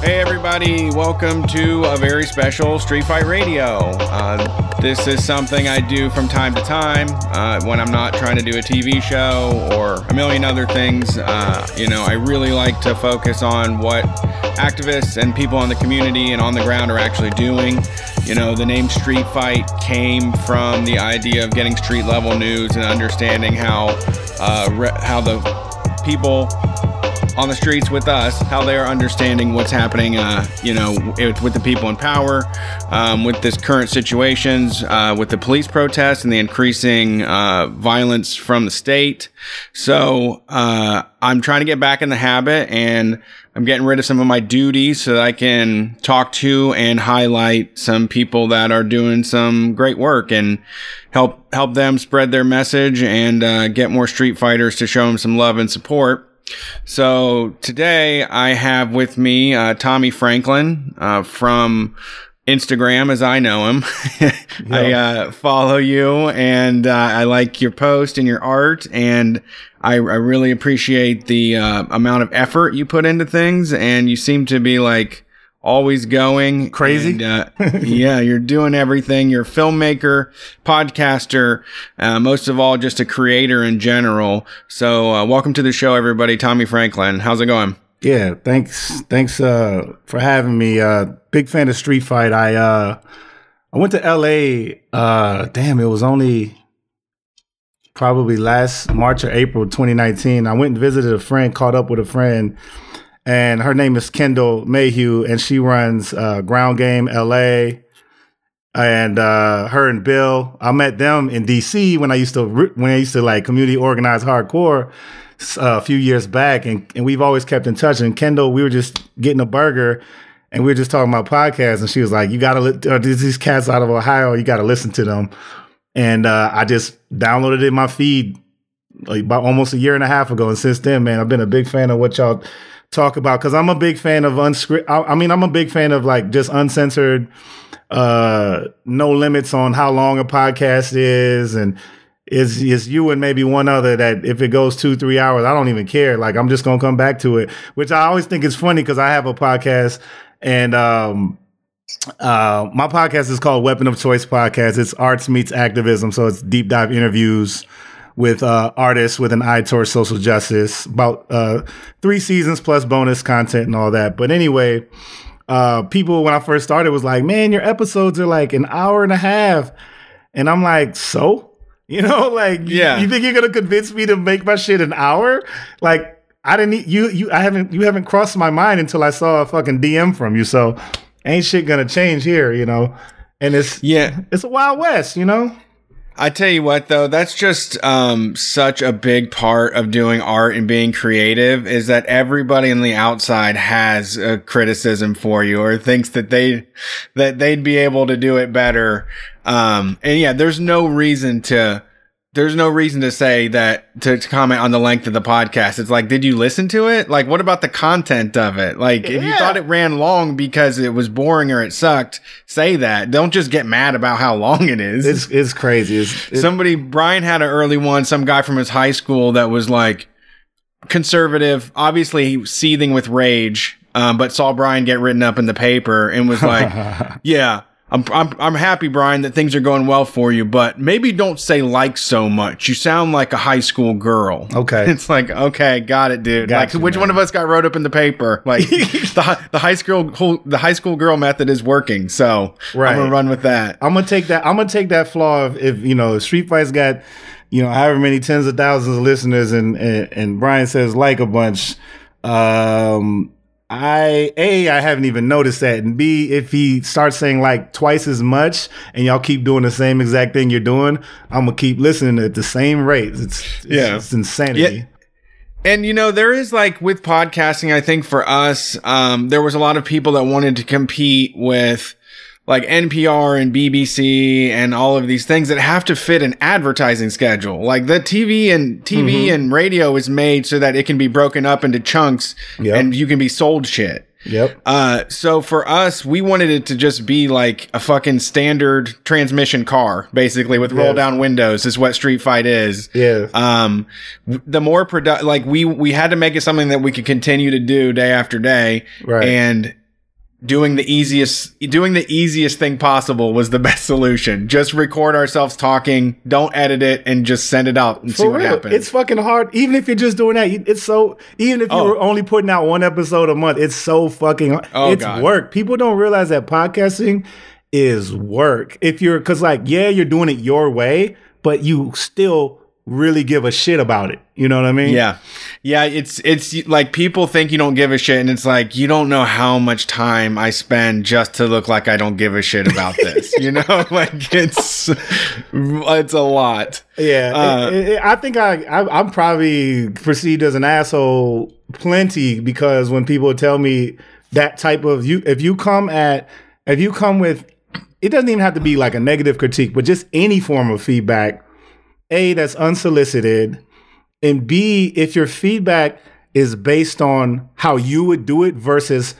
Hey everybody, welcome to a very special Street Fight Radio. Uh, this is something I do from time to time uh, when I'm not trying to do a TV show or a million other things. Uh, you know, I really like to focus on what activists and people in the community and on the ground are actually doing. You know, the name Street Fight came from the idea of getting street level news and understanding how uh, re- how the people on the streets with us, how they are understanding what's happening, uh, you know, with, the people in power, um, with this current situations, uh, with the police protests and the increasing uh, violence from the state. So uh, I'm trying to get back in the habit and I'm getting rid of some of my duties so that I can talk to and highlight some people that are doing some great work and help help them spread their message and uh, get more street fighters to show them some love and support. So today I have with me uh, Tommy Franklin uh, from Instagram, as I know him. I uh, follow you and uh, I like your post and your art, and I, I really appreciate the uh, amount of effort you put into things. And you seem to be like always going crazy. And, uh, yeah, you're doing everything. You're a filmmaker, podcaster, uh, most of all, just a creator in general. So, uh, welcome to the show, everybody. Tommy Franklin, how's it going? Yeah, thanks. Thanks uh, for having me. Uh, big fan of Street Fight. I uh, I went to L.A. Uh, damn, it was only probably last March or April 2019. I went and visited a friend, caught up with a friend and her name is Kendall Mayhew, and she runs uh, Ground Game LA. And uh, her and Bill, I met them in DC when I used to when I used to like community organize hardcore uh, a few years back, and, and we've always kept in touch. And Kendall, we were just getting a burger, and we were just talking about podcasts, and she was like, "You got to li- uh, these cats out of Ohio, you got to listen to them." And uh, I just downloaded it in my feed about almost a year and a half ago, and since then, man, I've been a big fan of what y'all talk about because I'm a big fan of unscript. I, I, mean, I'm a big fan of like just uncensored, uh, no limits on how long a podcast is, and is is you and maybe one other that if it goes two three hours, I don't even care. Like I'm just gonna come back to it, which I always think is funny because I have a podcast and um uh my podcast is called Weapon of Choice Podcast. It's arts meets activism, so it's deep dive interviews with uh, artists with an eye towards social justice. About uh, three seasons plus bonus content and all that. But anyway, uh, people when I first started was like, "Man, your episodes are like an hour and a half," and I'm like, "So." You know, like, yeah. you, you think you're gonna convince me to make my shit an hour? Like, I didn't you you I haven't you haven't crossed my mind until I saw a fucking DM from you. So ain't shit gonna change here, you know. And it's yeah, it's a wild west, you know. I tell you what, though, that's just um, such a big part of doing art and being creative is that everybody on the outside has a criticism for you or thinks that they that they'd be able to do it better. Um, and yeah, there's no reason to there's no reason to say that to, to, comment on the length of the podcast. It's like, did you listen to it? Like, what about the content of it? Like, yeah. if you thought it ran long because it was boring or it sucked, say that. Don't just get mad about how long it is. It's it's crazy. It's, it's- Somebody Brian had an early one. Some guy from his high school that was like conservative, obviously seething with rage. Um, but saw Brian get written up in the paper and was like, "Yeah, I'm, I'm, I'm happy, Brian, that things are going well for you, but maybe don't say like so much. You sound like a high school girl. Okay. It's like, okay, got it, dude. Got like, you, which man. one of us got wrote up in the paper? Like, the, the high school, the high school girl method is working. So right. I'm going to run with that. I'm going to take that. I'm going to take that flaw of if, you know, Street Fight's got, you know, however many tens of thousands of listeners and, and, and Brian says like a bunch. Um, I a I haven't even noticed that, and b if he starts saying like twice as much, and y'all keep doing the same exact thing you're doing, I'm gonna keep listening at the same rate. It's, it's yeah, it's insanity. Yeah. And you know, there is like with podcasting, I think for us, um, there was a lot of people that wanted to compete with like NPR and BBC and all of these things that have to fit an advertising schedule. Like the TV and TV mm-hmm. and radio is made so that it can be broken up into chunks yep. and you can be sold shit. Yep. Uh, so for us, we wanted it to just be like a fucking standard transmission car, basically with roll Yes. down windows is what Street Fight is. Yeah. Um, the more produ- like we, we had to make it something that we could continue to do day after day. Right. And doing the easiest, doing the easiest thing possible was the best solution. Just record ourselves talking, don't edit it and just send it out and see what real, happens. it's fucking hard. Even if you're just doing that, it's so. Even if you Oh. were only putting out one episode a month, it's so fucking. hard. Oh, it's God. work. People don't realize that podcasting is work. If you're, because like, yeah, you're doing it your way, but you still really give a shit about it. You know what I mean? Yeah. Yeah, it's it's like people think you don't give a shit and it's like you don't know how much time I spend just to look like I don't give a shit about this. you know, like it's it's a lot. Yeah, Uh, it- it- I think I, I I'm probably perceived as an asshole plenty because when people tell me that type of you, if you come at if you come with, it doesn't even have to be like a negative critique, but just any form of feedback. A that's unsolicited, and B if your feedback is based on how you would do it versus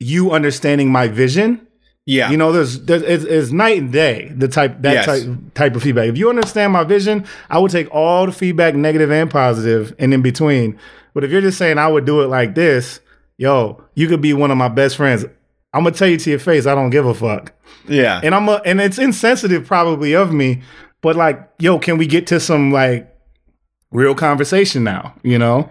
you understanding my vision. Yeah. You know, there's, there's it's, it's night and day. The type that Yes. type type of feedback. If you understand my vision, I would take all the feedback, negative and positive, and in between. But if you're just saying I would do it like this, yo, you could be one of my best friends. I'm gonna tell you to your face, I don't give a fuck. yeah. And I'm a, and it's insensitive probably of me, but like, yo, can we get to some like real conversation now? You know?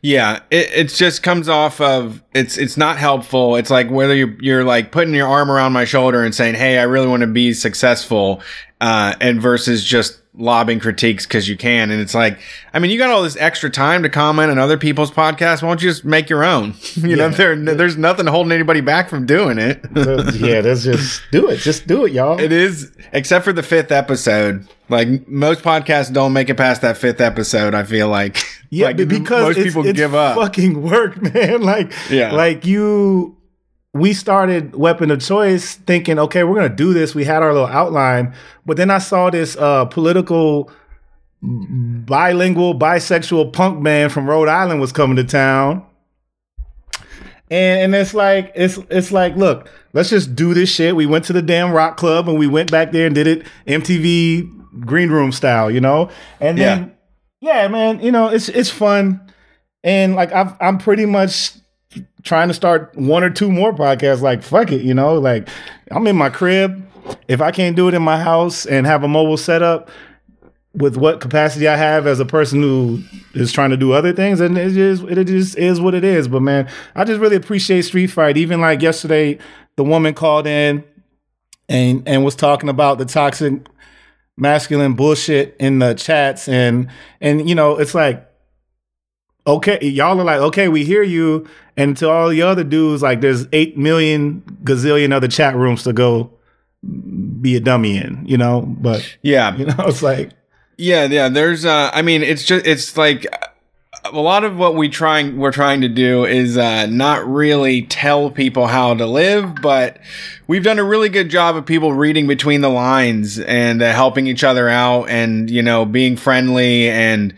Yeah, it it just comes off of it's it's not helpful. It's like whether you're you're like putting your arm around my shoulder and saying, "Hey, I really want to be successful," uh, and versus just lobbing critiques because you can. And it's like, I mean, you got all this extra time to comment on other people's podcasts. Why don't you just make your own? you know, there there's nothing holding anybody back from doing it. yeah, that's just do it. Just do it, y'all. It is, except for the fifth episode. Like most podcasts don't make it past that fifth episode. I feel like, Yeah, like because most it's, people it's give up. Fucking work, man. Like, Yeah. like you. We started weapon of choice thinking, okay, we're gonna do this. We had our little outline, but then I saw this uh, political, bilingual, bisexual punk band from Rhode Island was coming to town. And, and it's like it's it's like look, let's just do this shit. We went to the damn rock club and we went back there and did it MTV green room style, you know. And then yeah, man, you know, it's it's fun. And like I've, I'm pretty much trying to start one or two more podcasts. Like fuck it, you know. Like I'm in my crib. If I can't do it in my house and have a mobile setup with what capacity I have as a person who is trying to do other things, and it just it just is what it is. But man, I just really appreciate Street Fight. Even like yesterday, the woman called in and and was talking about the toxic masculine bullshit in the chats and and you know it's like okay y'all are like okay we hear you and to all the other dudes like there's 8 million gazillion other chat rooms to go be a dummy in you know but yeah, you know it's like Yeah, yeah. There's, uh, I mean, it's just, it's like a lot of what we trying, we're trying to do is uh, not really tell people how to live, but we've done a really good job of people reading between the lines and uh, helping each other out, and you know, being friendly and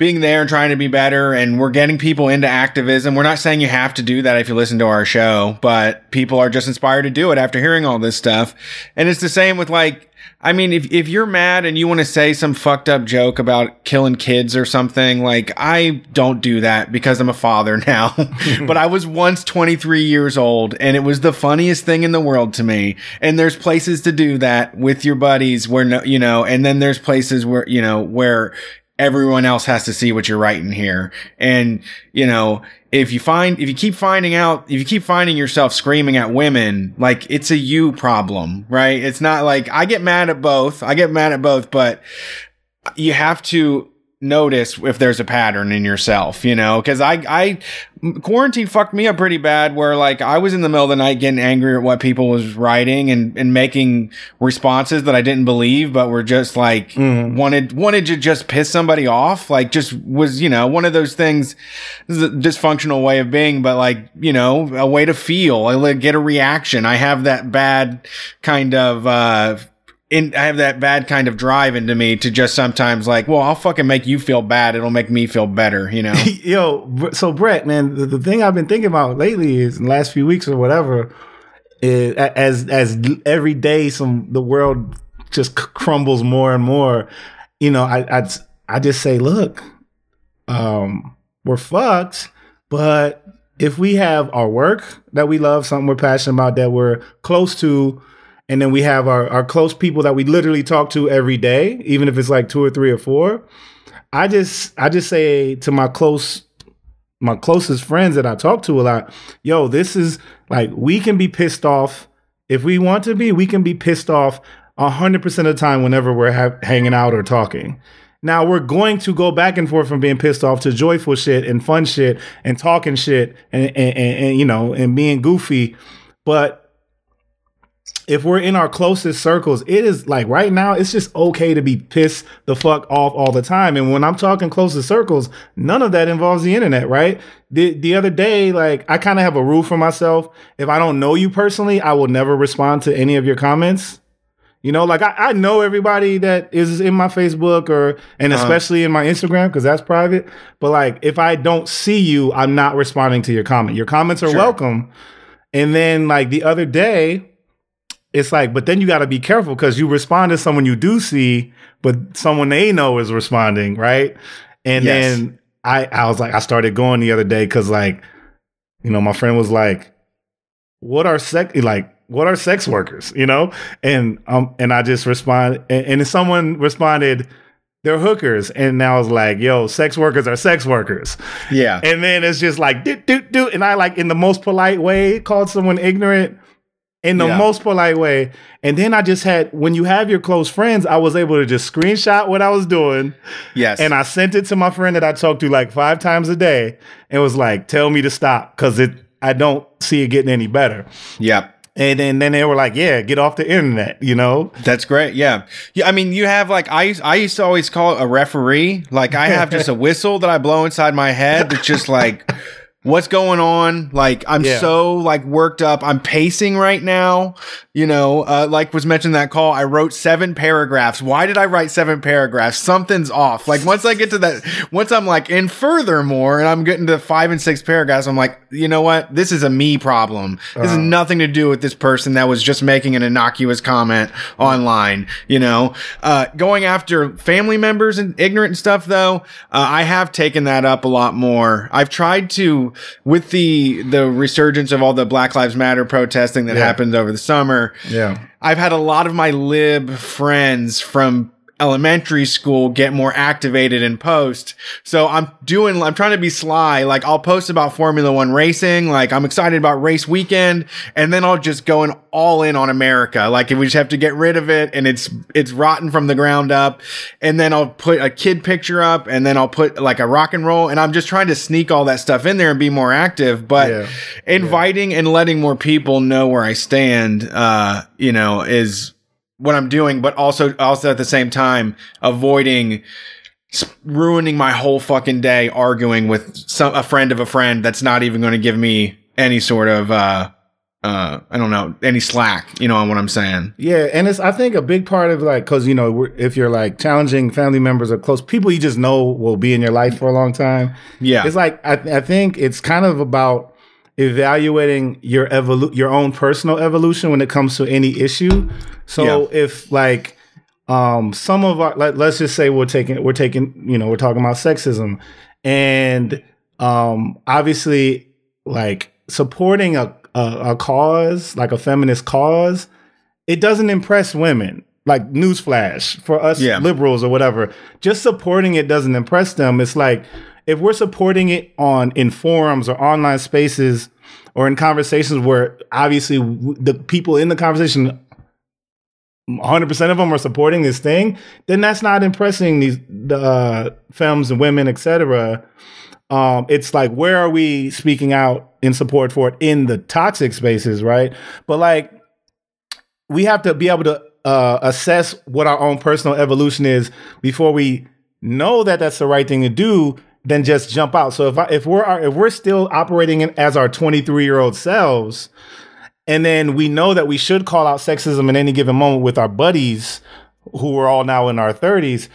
being there and trying to be better and we're getting people into activism. We're not saying you have to do that if you listen to our show, but people are just inspired to do it after hearing all this stuff. And it's the same with like I mean, if, if you're mad and you want to say some fucked up joke about killing kids or something, like I don't do that because I'm a father now. but I was once 23 years old and it was the funniest thing in the world to me. And there's places to do that with your buddies where no, you know, and then there's places where, you know, where everyone else has to see what you're writing here. And, you know, if you find, if you keep finding out, if you keep finding yourself screaming at women, like it's a you problem, right? It's not like I get mad at both. I get mad at both, but you have to notice if there's a pattern in yourself, you know, cause I, I, quarantine fucked me up pretty bad where like I was in the middle of the night getting angry at what people was writing and, and making responses that I didn't believe, but were just like Mhm. wanted, wanted to just piss somebody off. Like just was, you know, one of those things, is a dysfunctional way of being, but like, you know, a way to feel, I like get a reaction. I have that bad kind of, uh, in, I have that bad kind of drive into me to just sometimes like, well, I'll fucking make you feel bad. It'll make me feel better, you know? Yo, so Brett, man, the, the thing I've been thinking about lately is in the last few weeks or whatever, is, as as every day some the world just crumbles more and more. You know, I I I just say, look, um, we're fucked, but if we have our work that we love, something we're passionate about, that we're close to, and then we have our, our close people that we literally talk to every day, even if it's like two or three or four. I just I just say to my close my closest friends that I talk to a lot, yo, this is like we can be pissed off if we want to be. We can be pissed off hundred percent of the time whenever we're ha- hanging out or talking. Now we're going to go back and forth from being pissed off to joyful shit and fun shit and talking shit and and, and, and you know and being goofy, but if we're in our closest circles, it is like right now, it's just okay to be pissed the fuck off all the time. And when I'm talking closest circles, none of that involves the internet, right? The the other day, like I kind of have a rule for myself. If I don't know you personally, I will never respond to any of your comments. You know, like I, I know everybody that is in my Facebook or and uh-huh. especially in my Instagram because that's private. But like if I don't see you, I'm not responding to your comment. Your comments are sure. welcome. And then like the other day, it's like, but then you got to be careful because you respond to someone you do see, but someone they know is responding, right? And yes. then I, I was like, I started going the other day because, like, you know, my friend was like, "What are sex like? What are sex workers?" You know, and um, and I just responded, and, and someone responded, they're hookers. And now I was like, yo, sex workers are sex workers. Yeah. And then it's just like, do, do, do. And I like in the most polite way called someone ignorant in the yeah. most polite way. And then I just had when you have your close friends, I was able to just screenshot what I was doing. Yes. And I sent it to my friend that I talked to like five times a day and was like, tell me to stop because it I don't see it getting any better. Yep. And then, then they were like, "Yeah, get off the internet," you know. That's great. Yeah, yeah. I mean, you have like I I used to always call it a referee. Like I have just a whistle that I blow inside my head that's just like what's going on? Like i'm yeah. so like worked up. I'm pacing right now you know uh, like was mentioned that call i wrote seven paragraphs. Why did i write seven paragraphs? Something's off. Like once i get to that once i'm like in furthermore and i'm getting to five and six paragraphs i'm like you know what? This is a me problem. This uh, has uh-huh. nothing to do with this person that was just making an innocuous comment online you know? Uh, going after family members and ignorant stuff though uh, i have taken that up a lot more. I've tried to with the the resurgence of all the Black Lives Matter protesting that yeah. happened over the summer. Yeah. I've had a lot of my lib friends from elementary school get more activated in post. So I'm doing, I'm trying to be sly. Like I'll post about Formula One racing. Like I'm excited about race weekend. And then I'll just go in all in on America. Like if we just have to get rid of it and it's, it's rotten from the ground up. And then I'll put a kid picture up and then I'll put like a rock and roll. And I'm just trying to sneak all that stuff in there and be more active, but yeah. inviting yeah. and letting more people know where I stand, uh, you know, is, what I'm doing, but also also at the same time avoiding ruining my whole fucking day arguing with some a friend of a friend that's not even going to give me any sort of uh uh I don't know any slack, you know, on what I'm saying. Yeah, and it's I think a big part of like cuz you know, if you're like challenging family members or close people you just know will be in your life for a long time. Yeah. It's like I I think it's kind of about evaluating your evolu- your own personal evolution when it comes to any issue. So yeah. if like um some of our let, let's just say we're taking we're taking you know we're talking about sexism and um obviously like supporting a, a, a cause like a feminist cause it doesn't impress women like newsflash for us yeah. liberals or whatever just supporting it doesn't impress them it's like if we're supporting it on in forums or online spaces or in conversations where obviously the people in the conversation 100% of them are supporting this thing then that's not impressing these the uh, femmes and women etc um, it's like where are we speaking out in support for it in the toxic spaces right? But like we have to be able to uh, assess what our own personal evolution is before we know that that's the right thing to do than just jump out. So if I, if we're if we're still operating as our 23 year old selves, and then we know that we should call out sexism in any given moment with our buddies who are all now in our 30s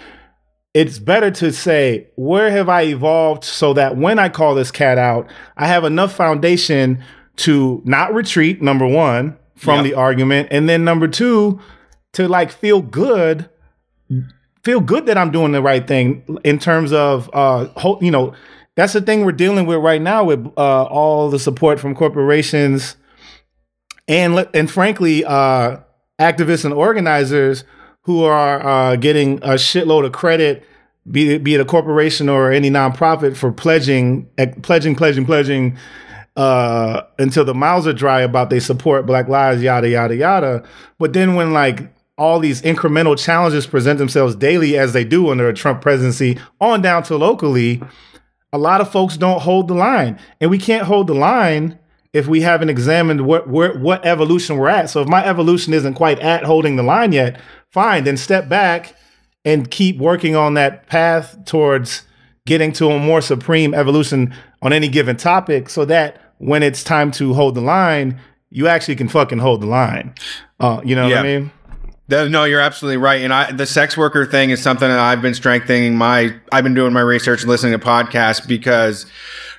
it's better to say where have i evolved so that when i call this cat out i have enough foundation to not retreat number one from Yep. the argument and then number two to like feel good feel good that i'm doing the right thing in terms of uh you know that's the thing we're dealing with right now with uh all the support from corporations and and frankly, uh, activists and organizers who are uh, getting a shitload of credit, be it, be it a corporation or any nonprofit, for pledging, eh, pledging, pledging, pledging uh, until the mouths are dry about they support Black Lives, yada yada yada. But then when like all these incremental challenges present themselves daily, as they do under a Trump presidency, on down to locally, a lot of folks don't hold the line, and we can't hold the line if we haven't examined what where, what evolution we're at. So if my evolution isn't quite at holding the line yet, fine, then step back and keep working on that path towards getting to a more supreme evolution on any given topic so that when it's time to hold the line, you actually can fucking hold the line. Uh, you know what I mean? No, you're absolutely right. And I, the sex worker thing is something that I've been strengthening my, I've been doing my research and listening to podcasts because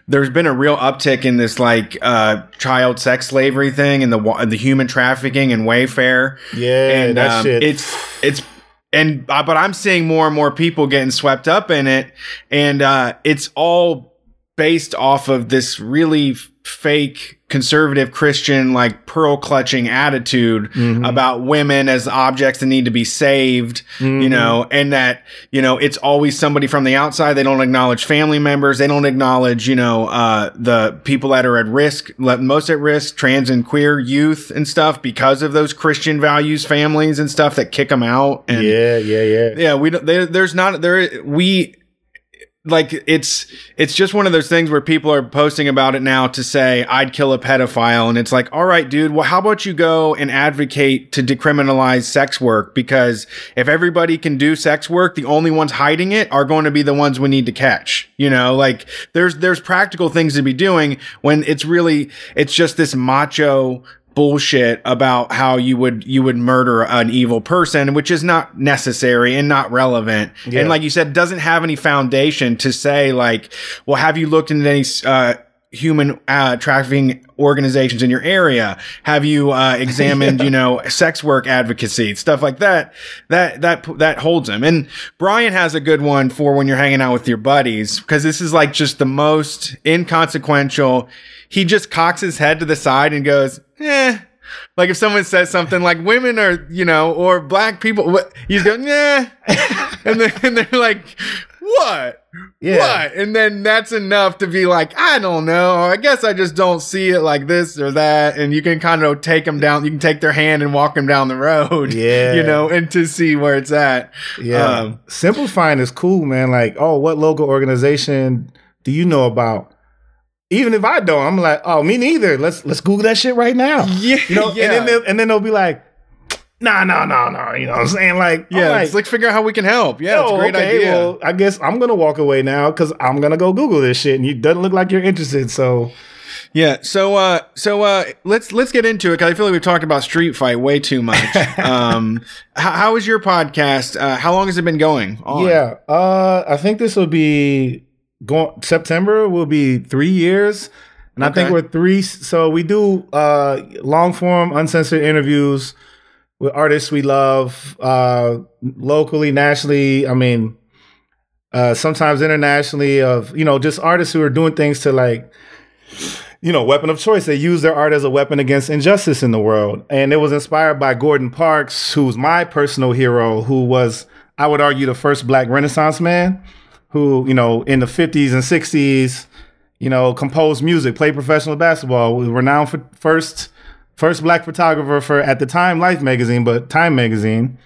there's been a real uptick in this like, uh, child sex slavery thing and the, the human trafficking and Wayfair. Yeah, and that um, shit. it's, it's, and, uh, but I'm seeing more and more people getting swept up in it. And, uh, it's all based off of this really fake conservative Christian, like pearl clutching attitude Mhm. about women as objects that need to be saved, you Mhm. know, and that, you know, it's always somebody from the outside. They don't acknowledge family members. They don't acknowledge, you know, uh, the people that are at risk, most at risk, trans and queer youth and stuff because of those Christian values, families and stuff that kick them out. And yeah, yeah, yeah. yeah, we don't, there, there's not, there, we, like it's it's just one of those things where people are posting about it now to say I'd kill a pedophile. And it's like all right dude well how about you go and advocate to decriminalize sex work? Because if everybody can do sex work the only ones hiding it are going to be the ones we need to catch. You know like there's there's practical things to be doing when it's really it's just this macho bullshit about how you would you would murder an evil person which is not necessary and not relevant Yeah. and like you said doesn't have any foundation to say like well have you looked into any uh human uh, trafficking organizations in your area? Have you uh, examined you know sex work advocacy stuff like that that that that holds him? And brian has a good one for when you're hanging out with your buddies because this is like just the most inconsequential. He just cocks his head to the side and goes eh. Like if someone says something like women are, you know, or black people, he's going, yeah, and then and they're like, what, Yeah. what, and then that's enough to be like, I don't know, I guess I just don't see it like this or that, and you can kind of take them down, you can take their hand and walk them down the road, Yeah. you know, and to see where it's at, Yeah. Um, Simplifying is cool, man. Like, oh, what local organization do you know about? Even if I don't, I'm like, oh, me neither. Let's let's Google that shit right now. yeah, You know, yeah. and then and then they'll be like, nah, nah, nah, nah. You know what I'm saying? Like, yeah, right. it's like figure out how we can help. Yeah, it's a great okay, idea. Well, I guess I'm gonna walk away now because I'm gonna go Google this shit, and you doesn't look like you're interested. So Yeah. So uh so uh let's let's get into it cuz I feel like we've talked about Street Fight way too much. um how, how is your podcast? Uh how long has it been going? On? yeah, uh, I think this will be going September will be three years, and I think we're three. So we do uh long form, uncensored interviews with artists we love, uh, locally, nationally. I mean, uh, sometimes internationally. Of you know, just artists who are doing things to like you know, weapon of choice. They use their art as a weapon against injustice in the world. And it was inspired by Gordon Parks, who's my personal hero, who was, I would argue, the first black Renaissance man, who, you know, in the 50s and 60s, you know, composed music, played professional basketball, was renowned for first first black photographer for at the time Life magazine, but Time magazine,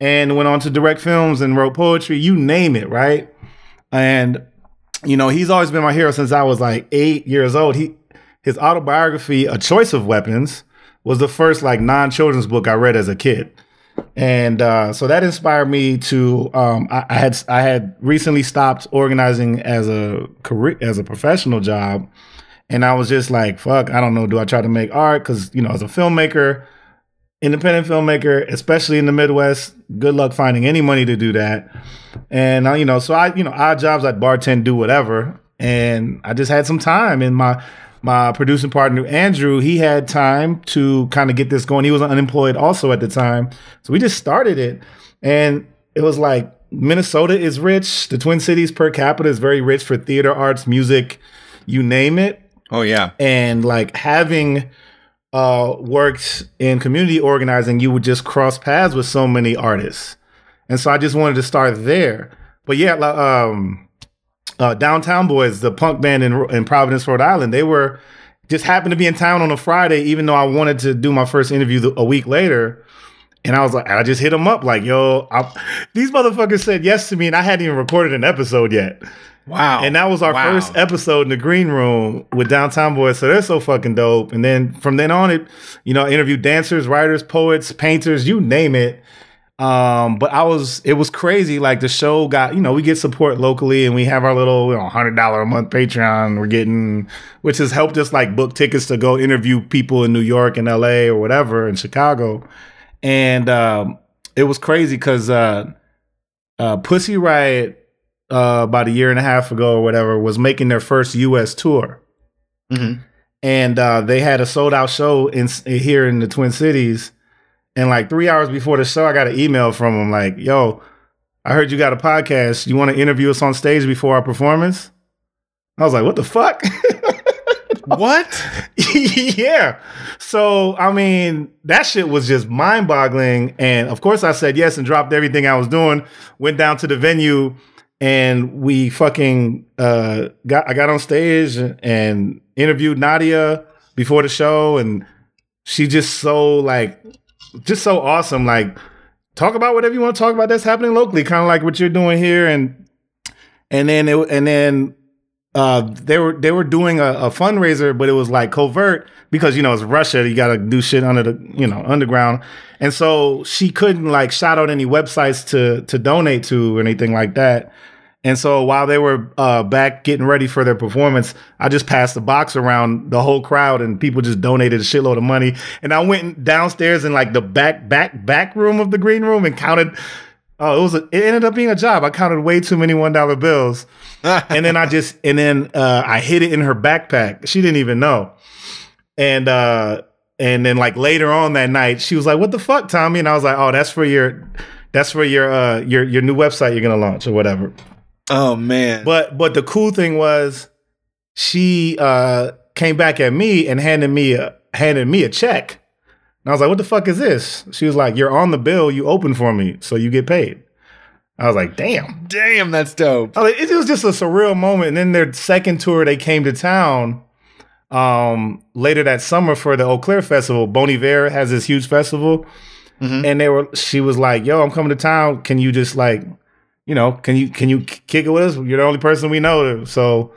and went on to direct films and wrote poetry, you name it, right? And you know, he's always been my hero since I was like eight years old. He his autobiography, A Choice of Weapons, was the first like non-children's book I read as a kid. And uh, so that inspired me to um, I, I had I had recently stopped organizing as a career as a professional job. And I was just like, fuck, I don't know. Do I try to make art? Because, you know, as a filmmaker, independent filmmaker, especially in the Midwest, good luck finding any money to do that. And, you know, so I, you know, odd jobs like bartend, do whatever. And I just had some time in my, my producing partner Andrew, he had time to kind of get this going. He was unemployed also at the time. So we just started it. And it was like Minnesota is rich. The Twin Cities per capita is very rich for theater arts, music, you name it. Oh yeah. And like having uh worked in community organizing, you would just cross paths with so many artists. And so I just wanted to start there. But yeah, um uh, Downtown Boys, the punk band in, in Providence, Rhode Island, they were just happened to be in town on a Friday, even though I wanted to do my first interview a week later. And I was like, I just hit them up like, yo, I, these motherfuckers said yes to me, and I hadn't even recorded an episode yet. Wow. And that was our wow. first episode in the green room with Downtown Boys. So they're so fucking dope. And then from then on, it, you know, I interviewed dancers, writers, poets, painters, you name it. Um, but I was, it was crazy. Like the show got, you know, we get support locally and we have our little, you know, hundred dollar a month Patreon we're getting, which has helped us like book tickets to go interview people in New York and LA or whatever in Chicago. And, um, it was crazy because, uh, uh, Pussy Riot, uh, about a year and a half ago or whatever was making their first US tour. Mm-hmm. And, uh, they had a sold out show in here in the Twin Cities and like three hours before the show, I got an email from them like, yo, I heard you got a podcast. You want to interview us on stage before our performance? I was like, what the fuck? what? yeah. So, I mean, that shit was just mind boggling. And of course, I said yes and dropped everything I was doing, went down to the venue, and we fucking uh, got, I got on stage and interviewed Nadia before the show. And she just so like, just so awesome. Like, talk about whatever you want to talk about that's happening locally, kind of like what you're doing here, and and then it, and then uh, they were they were doing a, a, fundraiser, but it was like covert because you know it's Russia. You got to do shit under the you know underground, and so she couldn't like shout out any websites to to donate to or anything like that. And so while they were uh, back getting ready for their performance, I just passed the box around the whole crowd, and people just donated a shitload of money. And I went downstairs in like the back back back room of the green room and counted. Oh, it was a, it ended up being a job. I counted way too many one dollar bills, and then I just and then uh, I hid it in her backpack. She didn't even know, and uh, and then like later on that night, she was like, "What the fuck, Tommy?" And I was like, "Oh, that's for your." That's for your uh your your new website you're gonna launch or whatever. Oh man. But but the cool thing was she uh came back at me and handed me a handed me a check. And I was like, what the fuck is this? She was like, You're on the bill, you open for me, so you get paid. I was like, damn. Damn, that's dope. Like, it was just a surreal moment. And then their second tour, they came to town um later that summer for the Eaux Claires Festival. Bon Iver has this huge festival. Mm-hmm. And they were she was like, Yo, I'm coming to town. Can you just like you know, can you can you kick it with us? You're the only person we know. So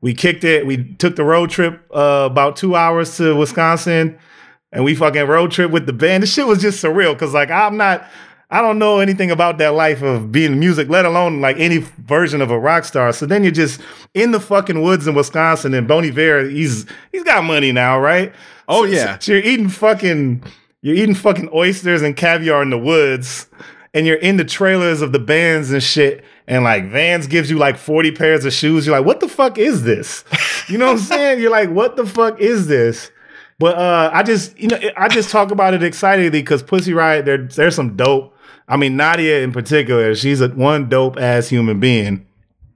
we kicked it. We took the road trip uh, about two hours to Wisconsin, and we fucking road trip with the band. This shit was just surreal because like I'm not. I don't know anything about that life of being music, let alone like any version of a rock star. So then you're just in the fucking woods in Wisconsin, and Bon Iver, he's he's got money now, right? Oh yeah. So, so you're eating fucking you're eating fucking oysters and caviar in the woods and you're in the trailers of the bands and shit, and like Vans gives you like 40 pairs of shoes. You're like, what the fuck is this? You know what I'm saying? You're like, what the fuck is this? But uh, I just, you know, I just talk about it excitedly because Pussy Riot, there, there's some dope. I mean, Nadia in particular, she's a one dope ass human being.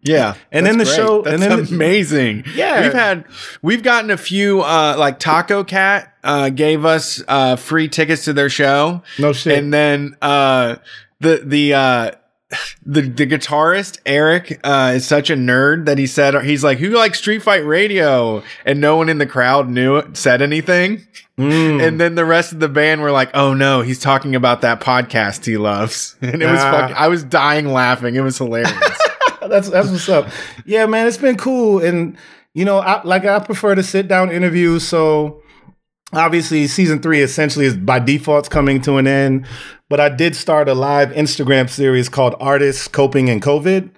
Yeah, and then the great. show, that's and then amazing. The, yeah, we've had we've gotten a few uh, like Taco Cat uh, gave us uh, free tickets to their show. No shit. And then uh, the the uh the the guitarist Eric uh, is such a nerd that he said he's like who likes Street Fight Radio and no one in the crowd knew it said anything mm. and then the rest of the band were like oh no he's talking about that podcast he loves and it was Ah. fucking, I was dying laughing it was hilarious that's that's what's up. Yeah, man, it's been cool, and you know, I, like I prefer to sit down interviews. So obviously, season three essentially is by default's coming to an end. But I did start a live Instagram series called Artists Coping in COVID.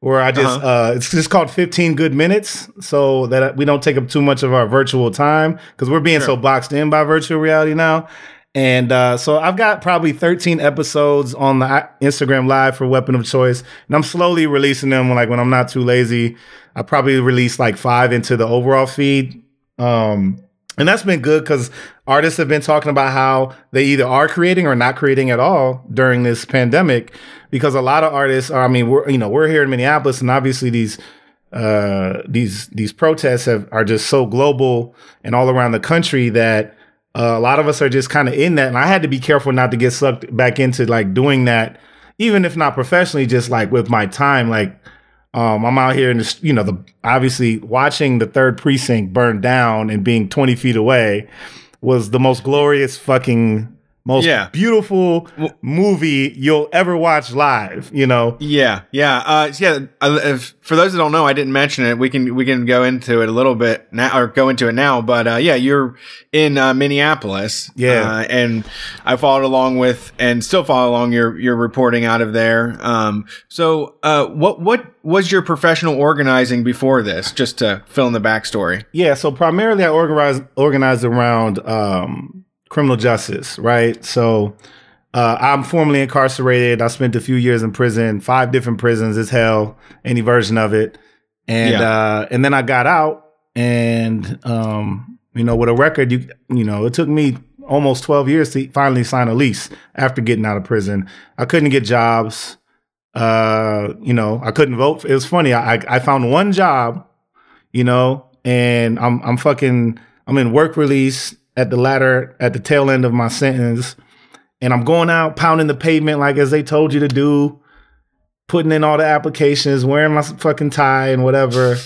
where I just uh Uh-huh. it's just called 15 good minutes so that we don't take up too much of our virtual time because we're being so boxed in by virtual reality now. And uh, so I've got probably 13 episodes on the Instagram Live for Weapon of Choice, and I'm slowly releasing them. Like when I'm not too lazy, I probably release like five into the overall feed. Um, and that's been good because artists have been talking about how they either are creating or not creating at all during this pandemic. Because a lot of artists are, I mean, we're you know we're here in Minneapolis, and obviously these uh, these these protests have are just so global and all around the country that uh, a lot of us are just kind of in that. And I had to be careful not to get sucked back into like doing that, even if not professionally, just like with my time, like. Um, I'm out here in the, you know, the obviously watching the third precinct burn down and being 20 feet away was the most glorious fucking most Yeah. beautiful movie you'll ever watch live, you know. Yeah, yeah, uh, yeah. If, for those that don't know, I didn't mention it. We can we can go into it a little bit now, or go into it now. But uh, yeah, you're in uh, Minneapolis. Yeah. uh, and I followed along with, and still follow along your your reporting out of there. Um, so, uh, what what was your professional organizing before this? Just to fill in the backstory. Yeah, so primarily I organize organized around um, criminal justice, right? So uh, I'm formerly incarcerated. I spent a few years in prison, five different prisons. It's hell, any version of it. And Yeah. uh, and then I got out, and um, you know, with a record, you you know, it took me almost 12 years to finally sign a lease after getting out of prison. I couldn't get jobs. Uh, you know, I couldn't vote. It was funny. I I found one job, you know, and I'm I'm fucking I'm in work release at the latter at the tail end of my sentence, and I'm going out pounding the pavement like as they told you to do, putting in all the applications, wearing my fucking tie and whatever.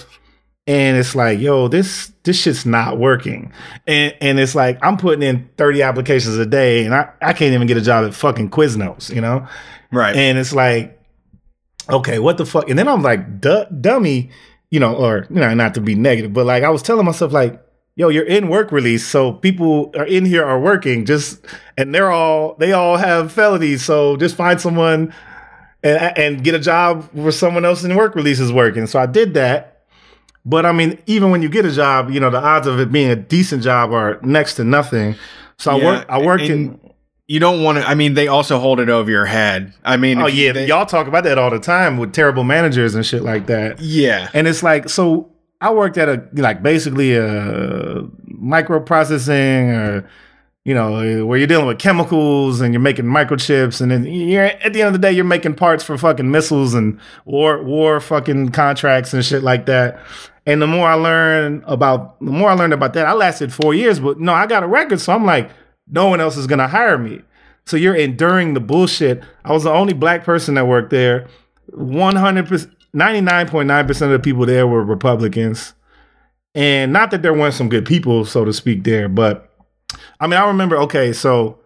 And it's like, yo, this this shit's not working. And and it's like I'm putting in 30 applications a day and I, I can't even get a job at fucking Quiznos, you know? Right. And it's like, okay, what the fuck? And then I'm like, du- dummy, you know, or you know, not to be negative, but like I was telling myself, like, yo, you're in work release, so people are in here are working, just and they're all they all have felonies, so just find someone and and get a job where someone else in work release is working. So I did that. But I mean, even when you get a job, you know, the odds of it being a decent job are next to nothing. So I Yeah, work I work in you don't want to. I mean, they also hold it over your head. I mean, Oh yeah, they- y'all talk about that all the time with terrible managers and shit like that. yeah, And it's like, so I worked at a like basically a microprocessing or you know eh, where you're dealing with chemicals and you're making microchips and then you're at the end of the day you're making parts for fucking missiles and war war fucking contracts and shit like that. And the more I learn about the more I learned about that, I lasted four years, but no, I got a record, so I'm like, no one else is gonna hire me. So you're enduring the bullshit. I was the only black person that worked there. 100%, 99.9% of the people there were Republicans. And not that there weren't some good people, so to speak, there, but I mean, I remember, okay, so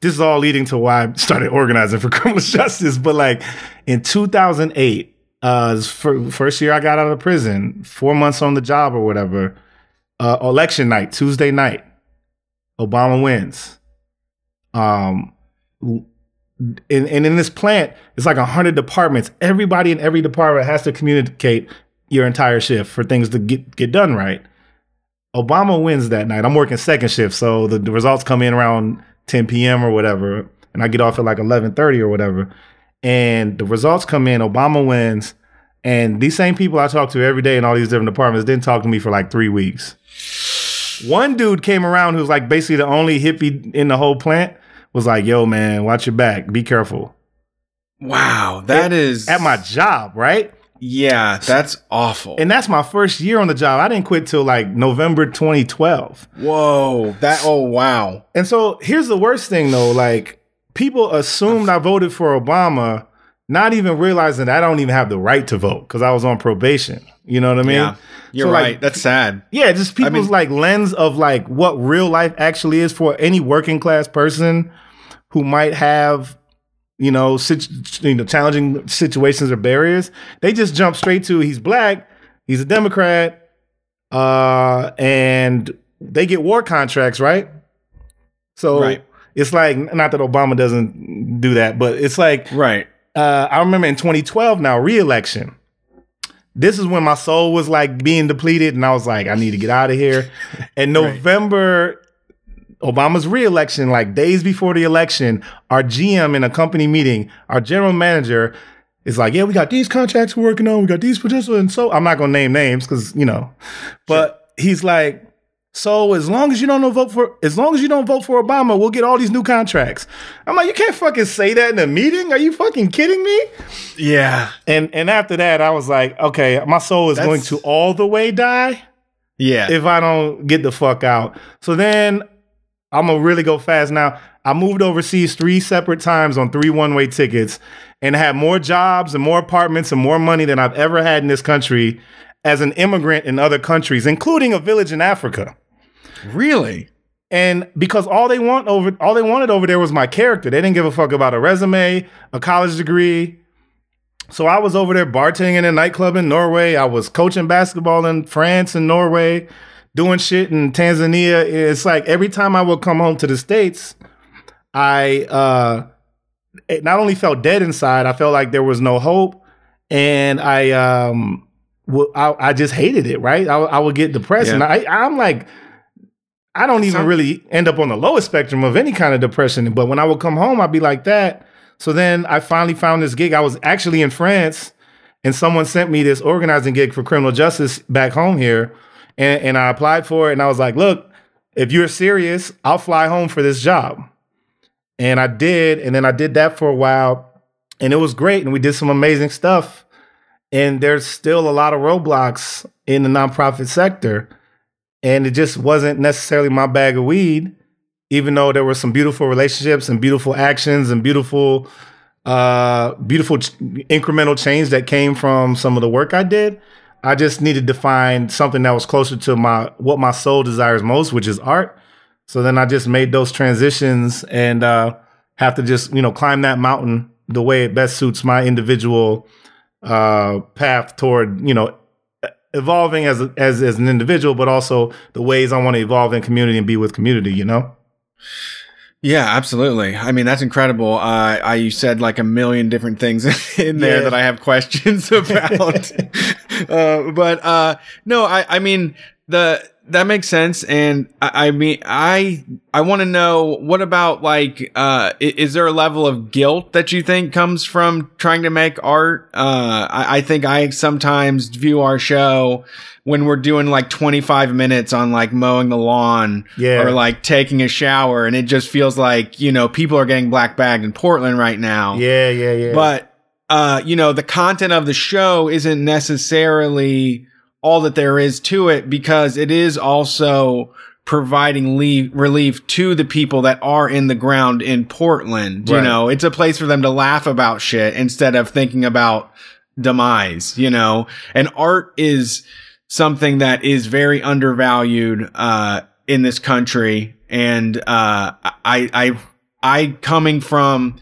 this is all leading to why I started organizing for criminal justice. But like in 2008, uh, first year I got out of prison, four months on the job or whatever, uh, election night, Tuesday night, Obama wins. Um, and, and in this plant, it's like a hundred departments. Everybody in every department has to communicate your entire shift for things to get get done right. Obama wins that night. I'm working second shift, so the, the results come in around 10 p.m. or whatever, and I get off at like 11:30 or whatever. And the results come in. Obama wins, and these same people I talk to every day in all these different departments didn't talk to me for like three weeks. One dude came around who's like basically the only hippie in the whole plant. Was like, "Yo, man, watch your back. Be careful." wow, that is At my job, right? yeah, that's awful. And that's my first year on the job. I didn't quit till like November 2012. Whoa, that oh wow, And so here's the worst thing though, like people assumed I voted for Obama, not even realizing that I don't even have the right to vote because I was on probation. You know what I mean? yeah, you're So, like, right. that's sad. Yeah, just people's mean- like lens of like what real life actually is for any working class person who might have, you know, situ- you know, challenging situations or barriers. They just jump straight to he's black, he's a Democrat, uh, and they get war contracts, right? So Right. it's like not that Obama doesn't do that, but it's like Right. uh, I remember in 2012 now, re-election. This is when my soul was like being depleted, and I was like, I need to get out of here. And November, Obama's re-election, like days before the election, our GM in a company meeting, our general manager is like, "Yeah, we got these contracts we're working on. We got these potential." And so I'm not gonna name names because you know, but he's like, "So as long as you don't vote for, as long as you don't vote for Obama, we'll get all these new contracts." I'm like, "You can't fucking say that in a meeting. Are you fucking kidding me?" Yeah. And and after that, I was like, "Okay, my soul is That's- going to all the way die." Yeah. if I don't get the fuck out. So then I'm gonna really go fast now. I moved overseas three separate times on three one way tickets and had more jobs and more apartments and more money than I've ever had in this country as an immigrant in other countries, including a village in Africa. really? And because all they want over all they wanted over there was my character. They didn't give a fuck about a resume, a college degree. So I was over there bartending in a nightclub in Norway. I was coaching basketball in France and Norway, doing shit in Tanzania. It's like every time I would come home to the States, I uh it not only felt dead inside, I felt like there was no hope. And I um w- I, I just hated it, right? I, I would get depressed. And I I'm like I don't even really end up on the lowest spectrum of any kind of depression. But when I would come home, I'd be like that. So then I finally found this gig. I was actually in France, and someone sent me this organizing gig for criminal justice back home here. And, and I applied for it, and I was like, look, if you're serious, I'll fly home for this job. And I did. And then I did that for a while, and it was great. And we did some amazing stuff. And there's still a lot of roadblocks in the nonprofit sector and it just wasn't necessarily my bag of weed even though there were some beautiful relationships and beautiful actions and beautiful uh beautiful ch- incremental change that came from some of the work I did I just needed to find something that was closer to my what my soul desires most which is art so then I just made those transitions and uh have to just you know climb that mountain the way it best suits my individual uh path toward you know evolving as as as an individual, but also the ways I want to evolve in community and be with community. You know. Yeah, absolutely. I mean, that's incredible. Uh, I you said like a million different things in there Yeah. that I have questions about. uh, but uh, no, I I mean the that makes sense, and I, I mean I I want to know what about like uh, is there a level of guilt that you think comes from trying to make art? Uh, I, I think I sometimes view our show when we're doing like 25 minutes on like mowing the lawn Yeah. or like taking a shower and it just feels like you know people are getting black bagged in portland right now Yeah, yeah, yeah. but uh you know the content of the show isn't necessarily all that there is to it because it is also providing le- relief to the people that are in the ground in portland you know? It's a place for them to laugh about shit instead of thinking about demise you know? And art is something that is very undervalued uh, in this country. And uh, I, I, I coming from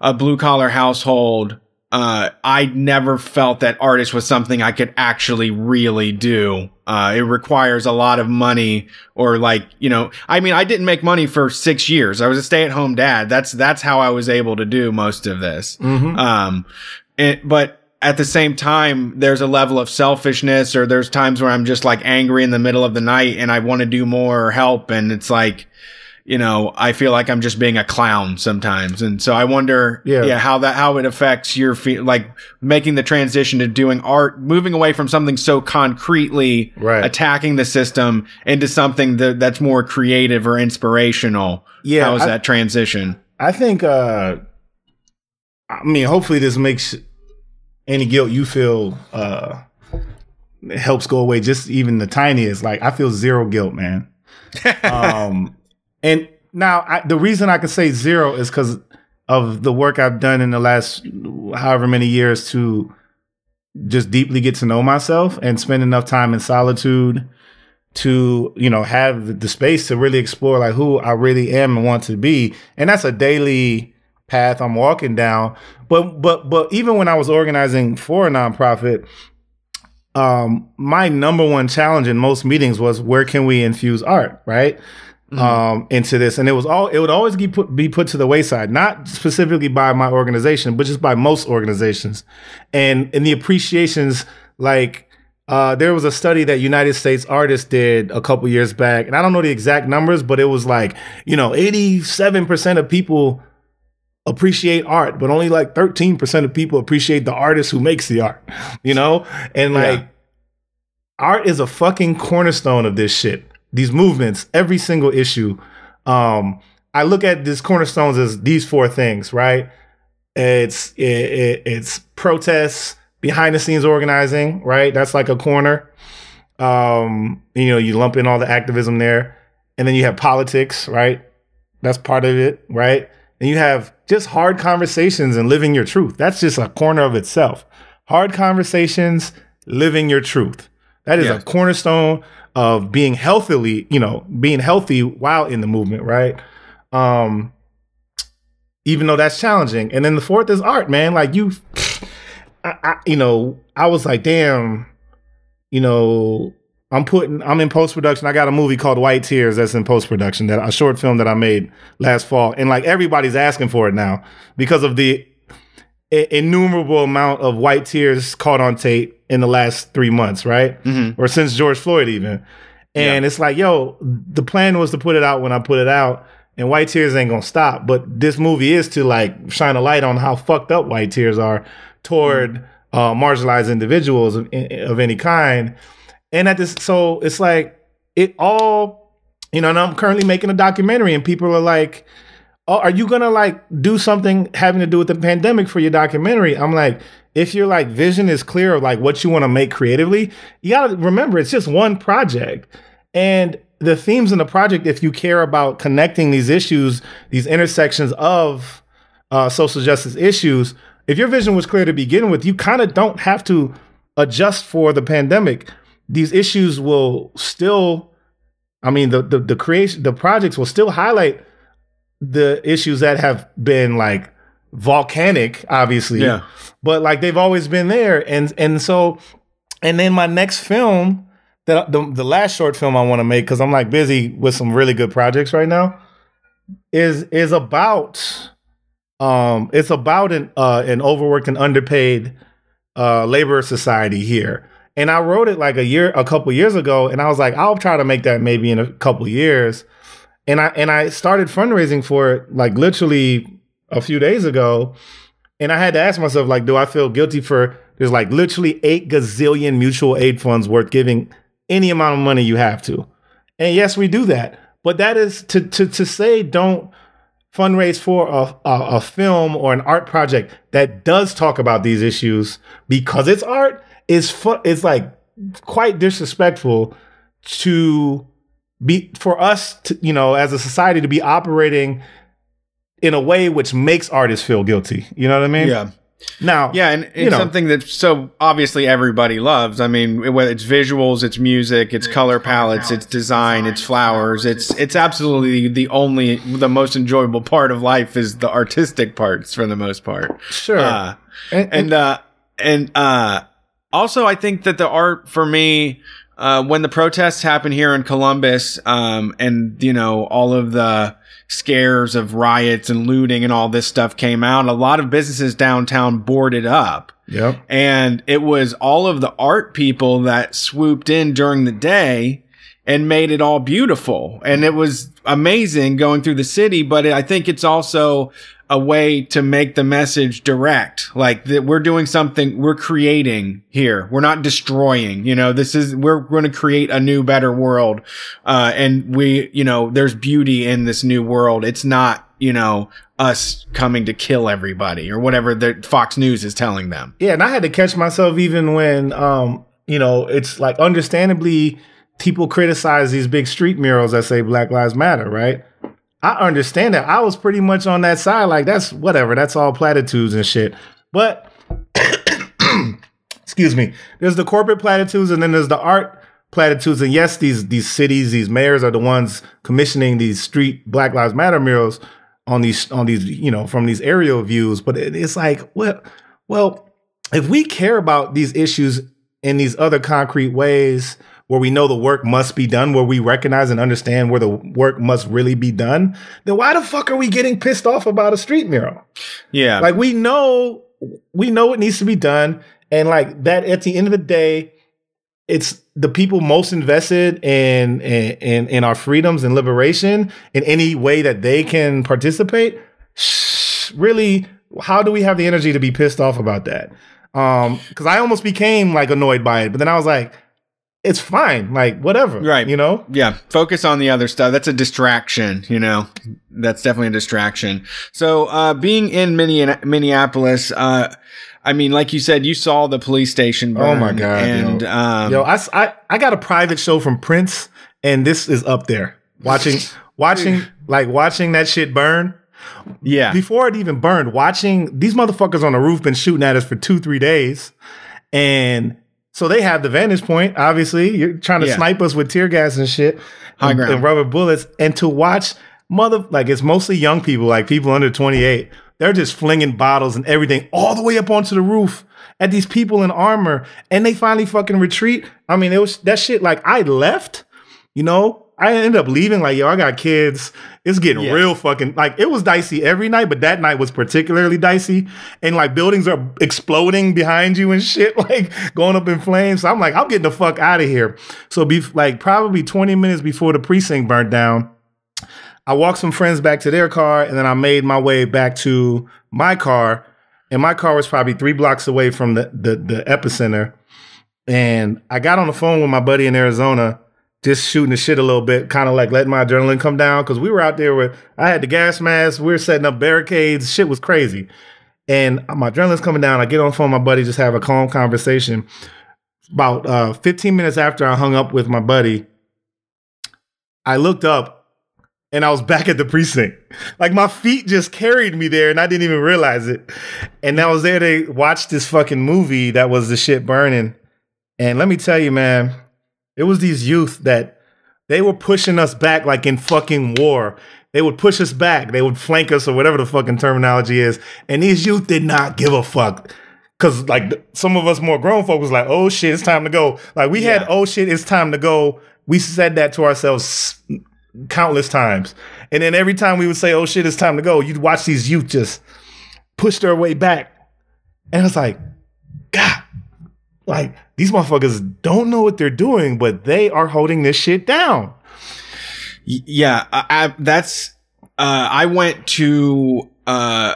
a blue collar household, uh, I never felt that artist was something I could actually really do. Uh, it requires a lot of money or like, you know, I mean, I didn't make money for six years. I was a stay at home dad. That's, that's how I was able to do most of this. Mhm. Um, it, but at the same time, there's a level of selfishness, or there's times where I'm just like angry in the middle of the night and I want to do more or help, and it's like, you know, I feel like I'm just being a clown sometimes, and so I wonder, Yeah. yeah, how that how it affects your fe- like making the transition to doing art, moving away from something so concretely Right. attacking the system into something that that's more creative or inspirational. Yeah, how is I- that transition? I think. uh I mean, hopefully, this makes any guilt you feel uh helps go away. Just even the tiniest. Like I feel zero guilt, man. um, and now I, the reason I can say zero is because of the work I've done in the last however many years to just deeply get to know myself and spend enough time in solitude to you know have the- space to really explore like who I really am and want to be. And that's a daily path I'm walking down. But but but even when I was organizing for a nonprofit um my number one challenge in most meetings was where can we infuse art right um, into this, and it was all it would always be put be put to the wayside, not specifically by my organization, but just by most organizations, and and the appreciations like. Uh, there was a study that United States artists did a couple years back, and I don't know the exact numbers, but it was like, you know, 87% of people appreciate art, but only like 13% of people appreciate the artist who makes the art, you know? And like, Yeah. art is a fucking cornerstone of this shit. These movements, every single issue. Um, I look at these cornerstones as these four things, right? It's it, it, it's protests, behind the scenes organizing, right? That's like a corner. Um, you know, you lump in all the activism there, and then you have politics, right? That's part of it, right? And you have just hard conversations and living your truth. That's just a corner of itself. Hard conversations, living your truth. That is Yeah. a cornerstone of being healthily, you know, being healthy while in the movement, right? Um, even though that's challenging. And then the fourth is art, man. Like you, I, I, you know, I was like, damn, you know, I'm putting, I'm in post production. I got a movie called White Tears that's in post production, that a short film that I made last fall, and like everybody's asking for it now because of the innumerable amount of white tears caught on tape in the last three months, right? Mhm. Or since George Floyd, even. And it's like, yo, the plan was to put it out when I put it out, and White Tears ain't gonna stop. But this movie is to like shine a light on how fucked up White Tears are toward uh, marginalized individuals of, of any kind. And at this, so it's like it all, you know. And I'm currently making a documentary, and people are like, "Oh, are you gonna like do something having to do with the pandemic for your documentary?" I'm like, if your like vision is clear of like what you want to make creatively, you gotta remember it's just one project. And the themes in the project, if you care about connecting these issues, these intersections of uh, social justice issues, if your vision was clear to begin with, you kind of don't have to adjust for the pandemic. These issues will still, I mean, the the, the creation, the projects will still highlight the issues that have been like volcanic, obviously. Yeah. But like they've always been there, and and so, and then my next film, that the the last short film I want to make because I'm like busy with some really good projects right now, is is about, um, it's about an uh an overworked and underpaid uh labor society here. And I wrote it like a year, a couple years ago, and I was like, I'll try to make that maybe in a couple years. And I and I started fundraising for it like literally a few days ago. And I had to ask myself, like, do I feel guilty for there's like literally eight gazillion mutual aid funds worth giving any amount of money you have to. And yes, we do that. But that is to to to say don't fundraise for a, a, a film or an art project that does talk about these issues because it's art is fu- is like quite disrespectful to be for us to you know as a society to be operating in a way which makes artists feel guilty. You know what I mean? Yeah. Now, Yeah, and it's You know. something that so obviously everybody loves. I mean, whether it's visuals, it's music, it's color palettes, it's design, it's flowers. It's it's absolutely the only the most enjoyable part of life is the artistic parts for the most part. sure. Uh, and, and uh and uh also i think that the art for me uh when the protests happened here in columbus um and you know all of the scares of riots and looting and all this stuff came out a lot of businesses downtown boarded up yep. and it was all of the art people that swooped in during the day and made it all beautiful. And it was amazing going through the city, but I think it's also a way to make the message direct. Like that we're doing something, we're creating here. We're not destroying, you know, this is, we're going to create a new, better world. Uh, and we, you know, there's beauty in this new world. It's not, you know, us coming to kill everybody or whatever the Fox News is telling them. Yeah, and I had to catch myself even when um, you know, it's like understandably people criticize these big street murals that say Black Lives Matter, right? I understand that. I was pretty much on that side, like that's whatever, that's all platitudes and shit. But excuse me, there's the corporate platitudes and then there's the art platitudes. And yes, these these cities, these mayors are the ones commissioning these street Black Lives Matter murals on these on these, you know, from these aerial views. But it, it's like, well, well, if we care about these issues in these other concrete ways, where we know the work must be done, where we recognize and understand where the work must really be done, then why the fuck are we getting pissed off about a street mural? Yeah. Like we know we know it needs to be done. And like that at the end of the day, it's the people most invested in in in our freedoms and liberation in any way that they can participate. Really, how do we have the energy to be pissed off about that? Um, because I almost became like annoyed by it, but then I was like, it's fine, like whatever, Right. You know, Yeah, focus on the other stuff. That's a distraction, you know. That's definitely a distraction. So, uh, being in Minne- Minneapolis, uh, I mean, like you said, you saw the police station burn. Oh my God, And yo. um, Yo, I, I- I got a private show from Prince, and this is up there. Watching, watching, like watching that shit burn. yeah, Before it even burned, watching these motherfuckers on the roof been shooting at us for two, three days, and so they have the vantage point. Obviously, you're trying to Yeah. snipe us with tear gas and shit, High and, and rubber bullets, and to watch mother like it's mostly young people, like people under twenty eight. They're just flinging bottles and everything all the way up onto the roof at these people in armor, and they finally fucking retreat. I mean, it was that shit. Like I left, you know. I ended up leaving. Like, yo, I got kids. It's getting Yeah. real fucking like it was dicey every night, but that night was particularly dicey. And like buildings are exploding behind you and shit, like going up in flames. So I'm like, I'm getting the fuck out of here. So be like probably 20 minutes before the precinct burnt down, I walked some friends back to their car, and then I made my way back to my car. And my car was probably three blocks away from the the, the epicenter. And I got on the phone with my buddy in Arizona, just shooting the shit a little bit, kind of like letting my adrenaline come down because we were out there with I had the gas mask, we were setting up barricades, shit was crazy. And my adrenaline's coming down. I get on the phone with my buddy, just have a calm conversation. About uh, 15 minutes after I hung up with my buddy, I looked up and I was back at the precinct. Like my feet just carried me there and I didn't even realize it. And I was there to watch this fucking movie that was the shit burning. And let me tell you, man, it was these youth that they were pushing us back like in fucking war. They would push us back. They would flank us or whatever the fucking terminology is. And these youth did not give a fuck. Cause like some of us more grown folk was like, oh shit, it's time to go. Like we had, oh shit, it's time to go. We said that to ourselves countless times. And then every time we would say, oh shit, it's time to go, you'd watch these youth just push their way back. And it's like, God, like these motherfuckers don't know what they're doing, but they are holding this shit down. Yeah, I, I that's uh I went to uh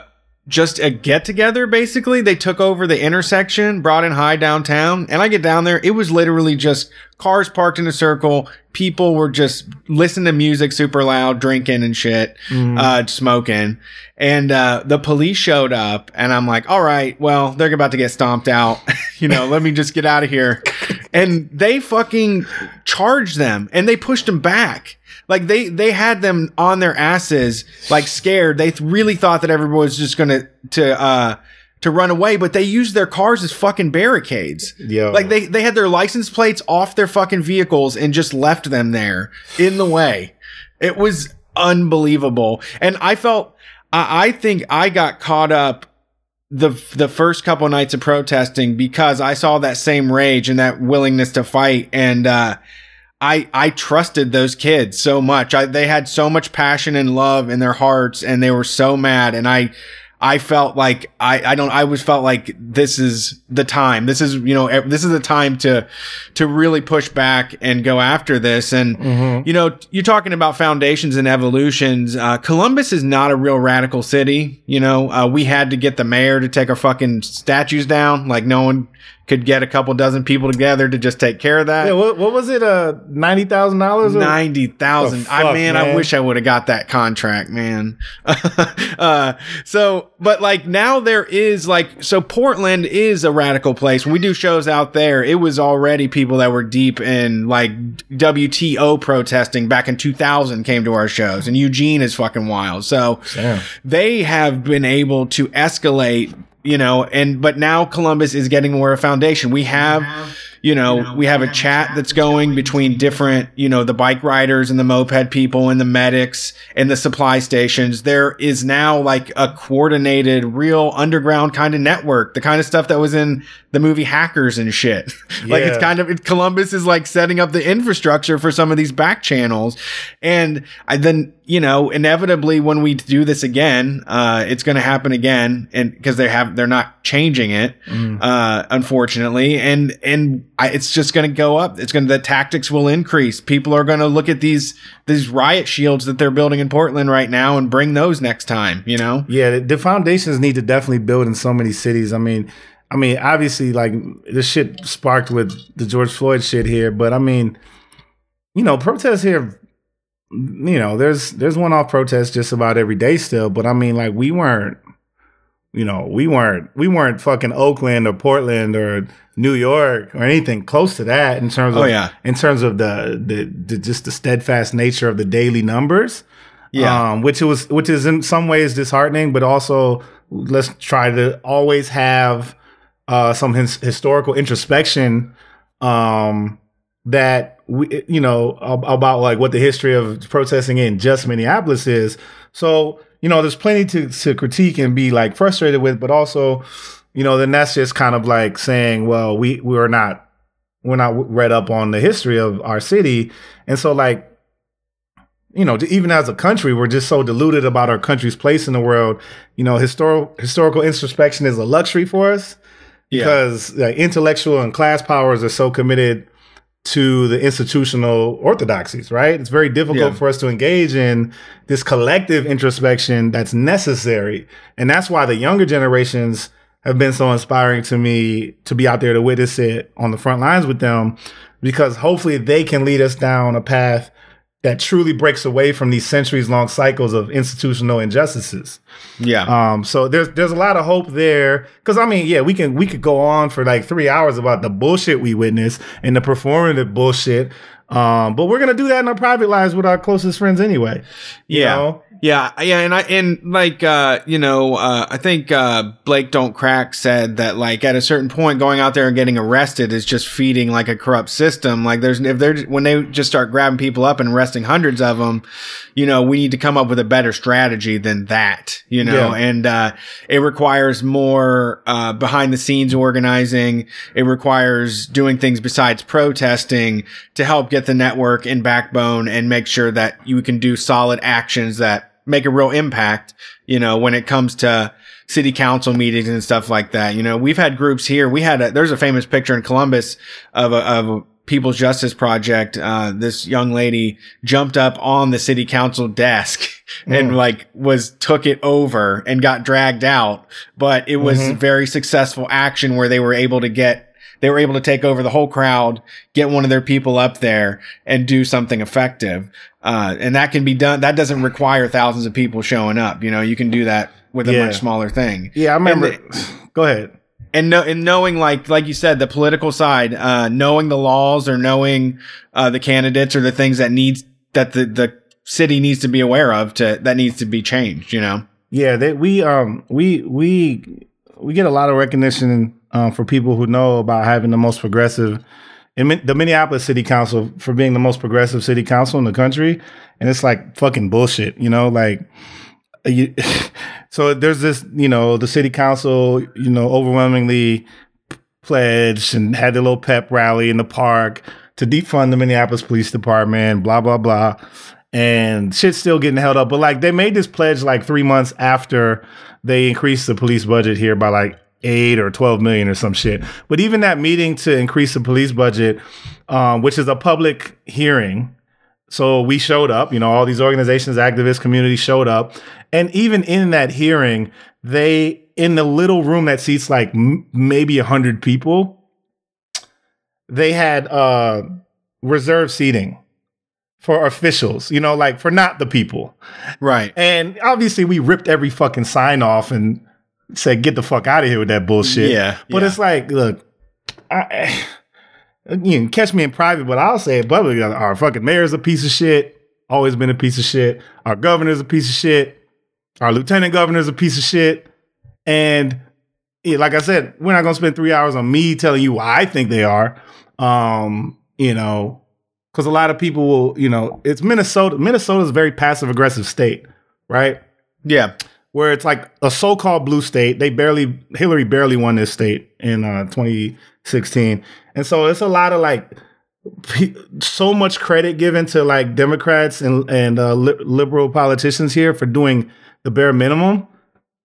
just a get together basically. They took over the intersection, brought in high downtown, and I get down there, it was literally just cars parked in a circle. People were just listening to music super loud, drinking and shit, uh smoking. And uh the police showed up and I'm like, "All right, well, they're about to get stomped out. you know, let me just get out of here." and they fucking charged them and they pushed them back. Like they they had them on their asses, like scared. They th- really thought that everyone was just gonna to uh to run away, but they used their cars as fucking barricades. Yo. Like they they had their license plates off their fucking vehicles and just left them there in the way. It was unbelievable, and I felt I, I think I got caught up the the first couple nights of protesting because I saw that same rage and that willingness to fight and uh I I trusted those kids so much. I they had so much passion and love in their hearts and they were so mad and I I felt like I I don't I was felt like this is the time. This is you know this is the time to to really push back and go after this and you know you're talking about foundations and evolutions. Uh, Columbus is not a real radical city. You know uh, we had to get the mayor to take our fucking statues down. Like no one could get a couple dozen people together to just take care of that. Yeah, what, what was it? Uh, ninety thousand dollars. Ninety thousand. The I fuck, man, I wish I would have got that contract, man. uh, so, but like now there is like so Portland is a radical place. When we do shows out there, it was already people that were deep in like WTO protesting back in 2000 came to our shows, and Eugene is fucking wild. So Damn. they have been able to escalate you know and but now columbus is getting more of a foundation we have you know, we have a chat that's going between different, you know, the bike riders and the moped people and the medics and the supply stations. There is now like a coordinated, real underground kind of network, the kind of stuff that was in the movie Hackers and shit. like it's kind of, it, Columbus is like setting up the infrastructure for some of these back channels. And I then, you know, inevitably when we do this again, uh, it's going to happen again. And because they have, they're not changing it, uh, unfortunately. And, and I, it's just going to go up. It's going to, the tactics will increase. People are going to look at these, these riot shields that they're building in Portland right now and bring those next time, you know? Yeah, the, the foundations need to definitely build in so many cities. I mean, I mean, obviously, like this shit sparked with the George Floyd shit here, but I mean, you know, protests here. You know, there's there's one off protests just about every day still, but I mean, like we weren't, you know, we weren't we weren't fucking Oakland or Portland or New York or anything close to that in terms of Oh, yeah. in terms of the the, the just the steadfast nature of the daily numbers Yeah. um, which was which is in some ways disheartening, but also let's try to always have uh, some his, historical introspection um, that we you know about like what the history of protesting in just Minneapolis is. So you know, there's plenty to to critique and be like frustrated with, but also you know then that's just kind of like saying, well, we we're not we're not read up on the history of our city, and so like you know, even as a country, we're just so deluded about our country's place in the world. You know, historical historical introspection is a luxury for us Yeah. because like, intellectual and class powers are so committed to the institutional orthodoxies, right? It's very difficult Yeah. for us to engage in this collective introspection that's necessary. And that's why the younger generations have been so inspiring to me to be out there to witness it on the front lines with them because hopefully they can lead us down a path that truly breaks away from these centuries long cycles of institutional injustices. Yeah. Um, so there's there's a lot of hope there because I mean, yeah, we can we could go on for like three hours about the bullshit we witness and the performative bullshit. Um, but we're gonna do that in our private lives with our closest friends anyway. Yeah. know? Yeah, yeah, and I and like uh, you know, uh, I think uh, Blake Don't Crack said that like at a certain point, going out there and getting arrested is just feeding like a corrupt system. Like there's if they're when they just start grabbing people up and arresting hundreds of them, you know, we need to come up with a better strategy than that. You know, Yeah. and uh, it requires more uh, behind the scenes organizing. It requires doing things besides protesting to help get the network in backbone and make sure that you can do solid actions that make a real impact, you know, when it comes to city council meetings and stuff like that. You know, we've had groups here. We had a, there's a famous picture in Columbus of a, of a People's Justice Project. Uh, this young lady jumped up on the city council desk and like was took it over and got dragged out. But it was Mhm. very successful action where they were able to get they were able to take over the whole crowd, get one of their people up there and do something effective. Uh, and that can be done. That doesn't require thousands of people showing up. You know, you can do that with a Yeah. much smaller thing. Yeah, I remember. Go ahead. And, know, and knowing, like, like you said, the political side, uh, knowing the laws or knowing, uh, the candidates or the things that needs, that the, the city needs to be aware of to, that needs to be changed, you know? Yeah, they, we um we we we get a lot of recognition um, for people who know about having the most progressive in the Minneapolis City Council for being the most progressive city council in the country, and it's like fucking bullshit, you know, like. You, so there's this, you know, the city council, you know, overwhelmingly pledged and had a little pep rally in the park to defund the Minneapolis Police Department, blah blah blah and shit's still getting held up. But like they made this pledge like three months after they increased the police budget here by like eight or twelve million or some shit. But even that meeting to increase the police budget, um, which is a public hearing. So we showed up, you know, all these organizations, activists, community showed up. And even in that hearing, they, in the little room that seats like m- maybe a hundred people, they had uh, reserve seating for officials, you know, like for not the people. Right. And obviously, we ripped every fucking sign off and said, "Get the fuck out of here with that bullshit." Yeah, but yeah. it's like, look, I, you can catch me in private, but I'll say it publicly. Our fucking mayor's a piece of shit. Always been a piece of shit. Our governor's a piece of shit. Our lieutenant governor's a piece of shit. And yeah, like I said, we're not gonna spend three hours on me telling you why I think they are. Um, you know, because a lot of people will, you know, it's Minnesota. Minnesota's a very passive aggressive state, right? Yeah. Where it's like a so-called blue state. They barely Hillary barely won this state in uh, 2016, and so it's a lot of like so much credit given to like Democrats and and uh, li- liberal politicians here for doing the bare minimum,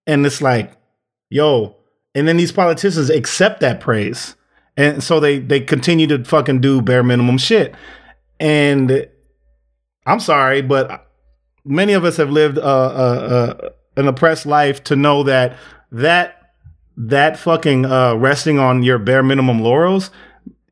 and it's like, yo, and then these politicians accept that praise, and so they they continue to fucking do bare minimum shit, and I'm sorry, but many of us have lived uh, uh, uh, an oppressed life to know that that that fucking uh, resting on your bare minimum laurels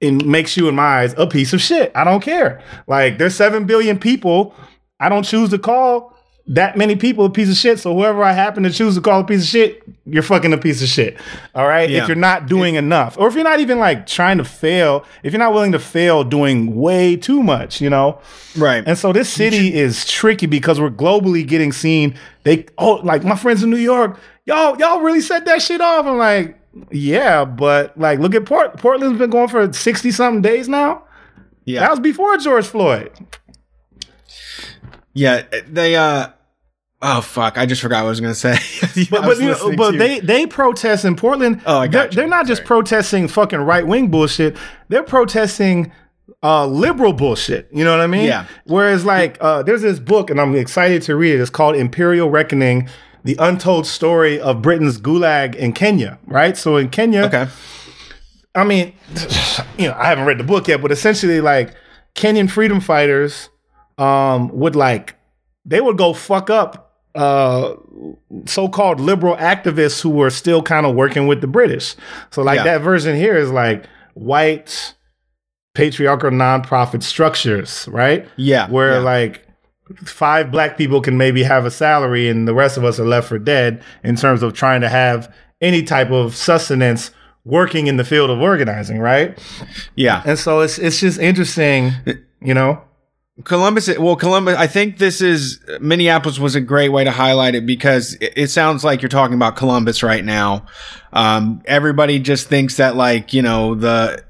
it makes you in my eyes a piece of shit. I don't care. Like there's seven billion people. I don't choose to call that many people a piece of shit. So whoever I happen to choose to call a piece of shit, you're fucking a piece of shit. All right. Yeah. If you're not doing enough, or if you're not even like trying to fail, if you're not willing to fail doing way too much, you know. Right. And so this city is tricky because we're globally getting seen. They oh, like my friends in New York, y'all, y'all really set that shit off. I'm like, yeah, but like, look at Port. Portland's been going for sixty something days now. yeah. That was before George Floyd. Yeah, they uh oh fuck, I just forgot what I was gonna say. But, but, you know, but they they protest in Portland. Oh, I got they're, you. they're not just protesting fucking right wing bullshit. They're protesting uh, liberal bullshit. You know what I mean? Yeah. Whereas like uh, there's this book, and I'm excited to read it. It's called Imperial Reckoning: The Untold Story of Britain's Gulag in Kenya. Right. So in Kenya, Okay. I mean, you know, I haven't read the book yet, but essentially, like Kenyan freedom fighters um, would like they would go fuck up uh, so-called liberal activists who were still kind of working with the British. So, like Yeah. that version here is like white patriarchal nonprofit structures, right? Yeah. Where yeah. like five black people can maybe have a salary and the rest of us are left for dead in terms of trying to have any type of sustenance working in the field of organizing, right? yeah. And so it's it's just interesting, you know. Columbus, well, Columbus, I think this is Minneapolis was a great way to highlight it because it, it sounds like you're talking about Columbus right now. Um, everybody just thinks that like, you know, the,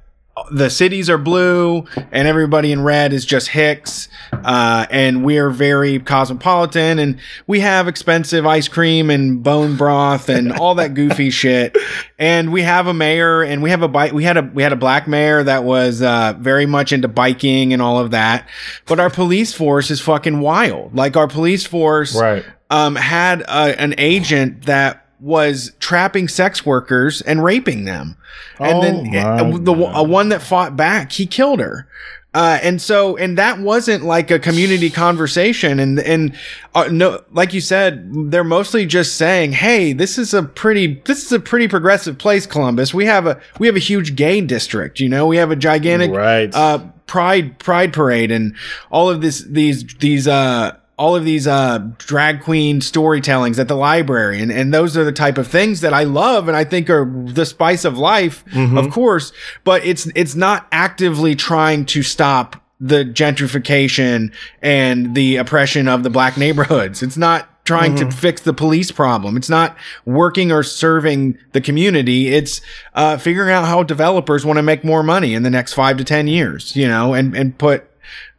the cities are blue and everybody in red is just Hicks. Uh, and we're very cosmopolitan and we have expensive ice cream and bone broth and all that goofy shit. And we have a mayor and we have a bike. We had a, we had a black mayor that was, uh, very much into biking and all of that. But our police force is fucking wild. Like our police force, Right. um, had a, an agent that was trapping sex workers and raping them. And Oh then the God. one that fought back, he killed her. Uh, and so, and that wasn't like a community conversation. And, and, uh, no, like you said, they're mostly just saying, Hey, this is a pretty, this is a pretty progressive place, Columbus. We have a, we have a huge gay district, you know, we have a gigantic, Right. uh, pride, pride parade and all of this, these, these, uh, all of these uh drag queen storytellings at the library. And and those are the type of things that I love and I think are the spice of life of course. But it's it's not actively trying to stop the gentrification and the oppression of the black neighborhoods. It's not trying to fix the police problem. It's not working or serving the community. It's uh figuring out how developers want to make more money in the next 5 to 10 years you know and and put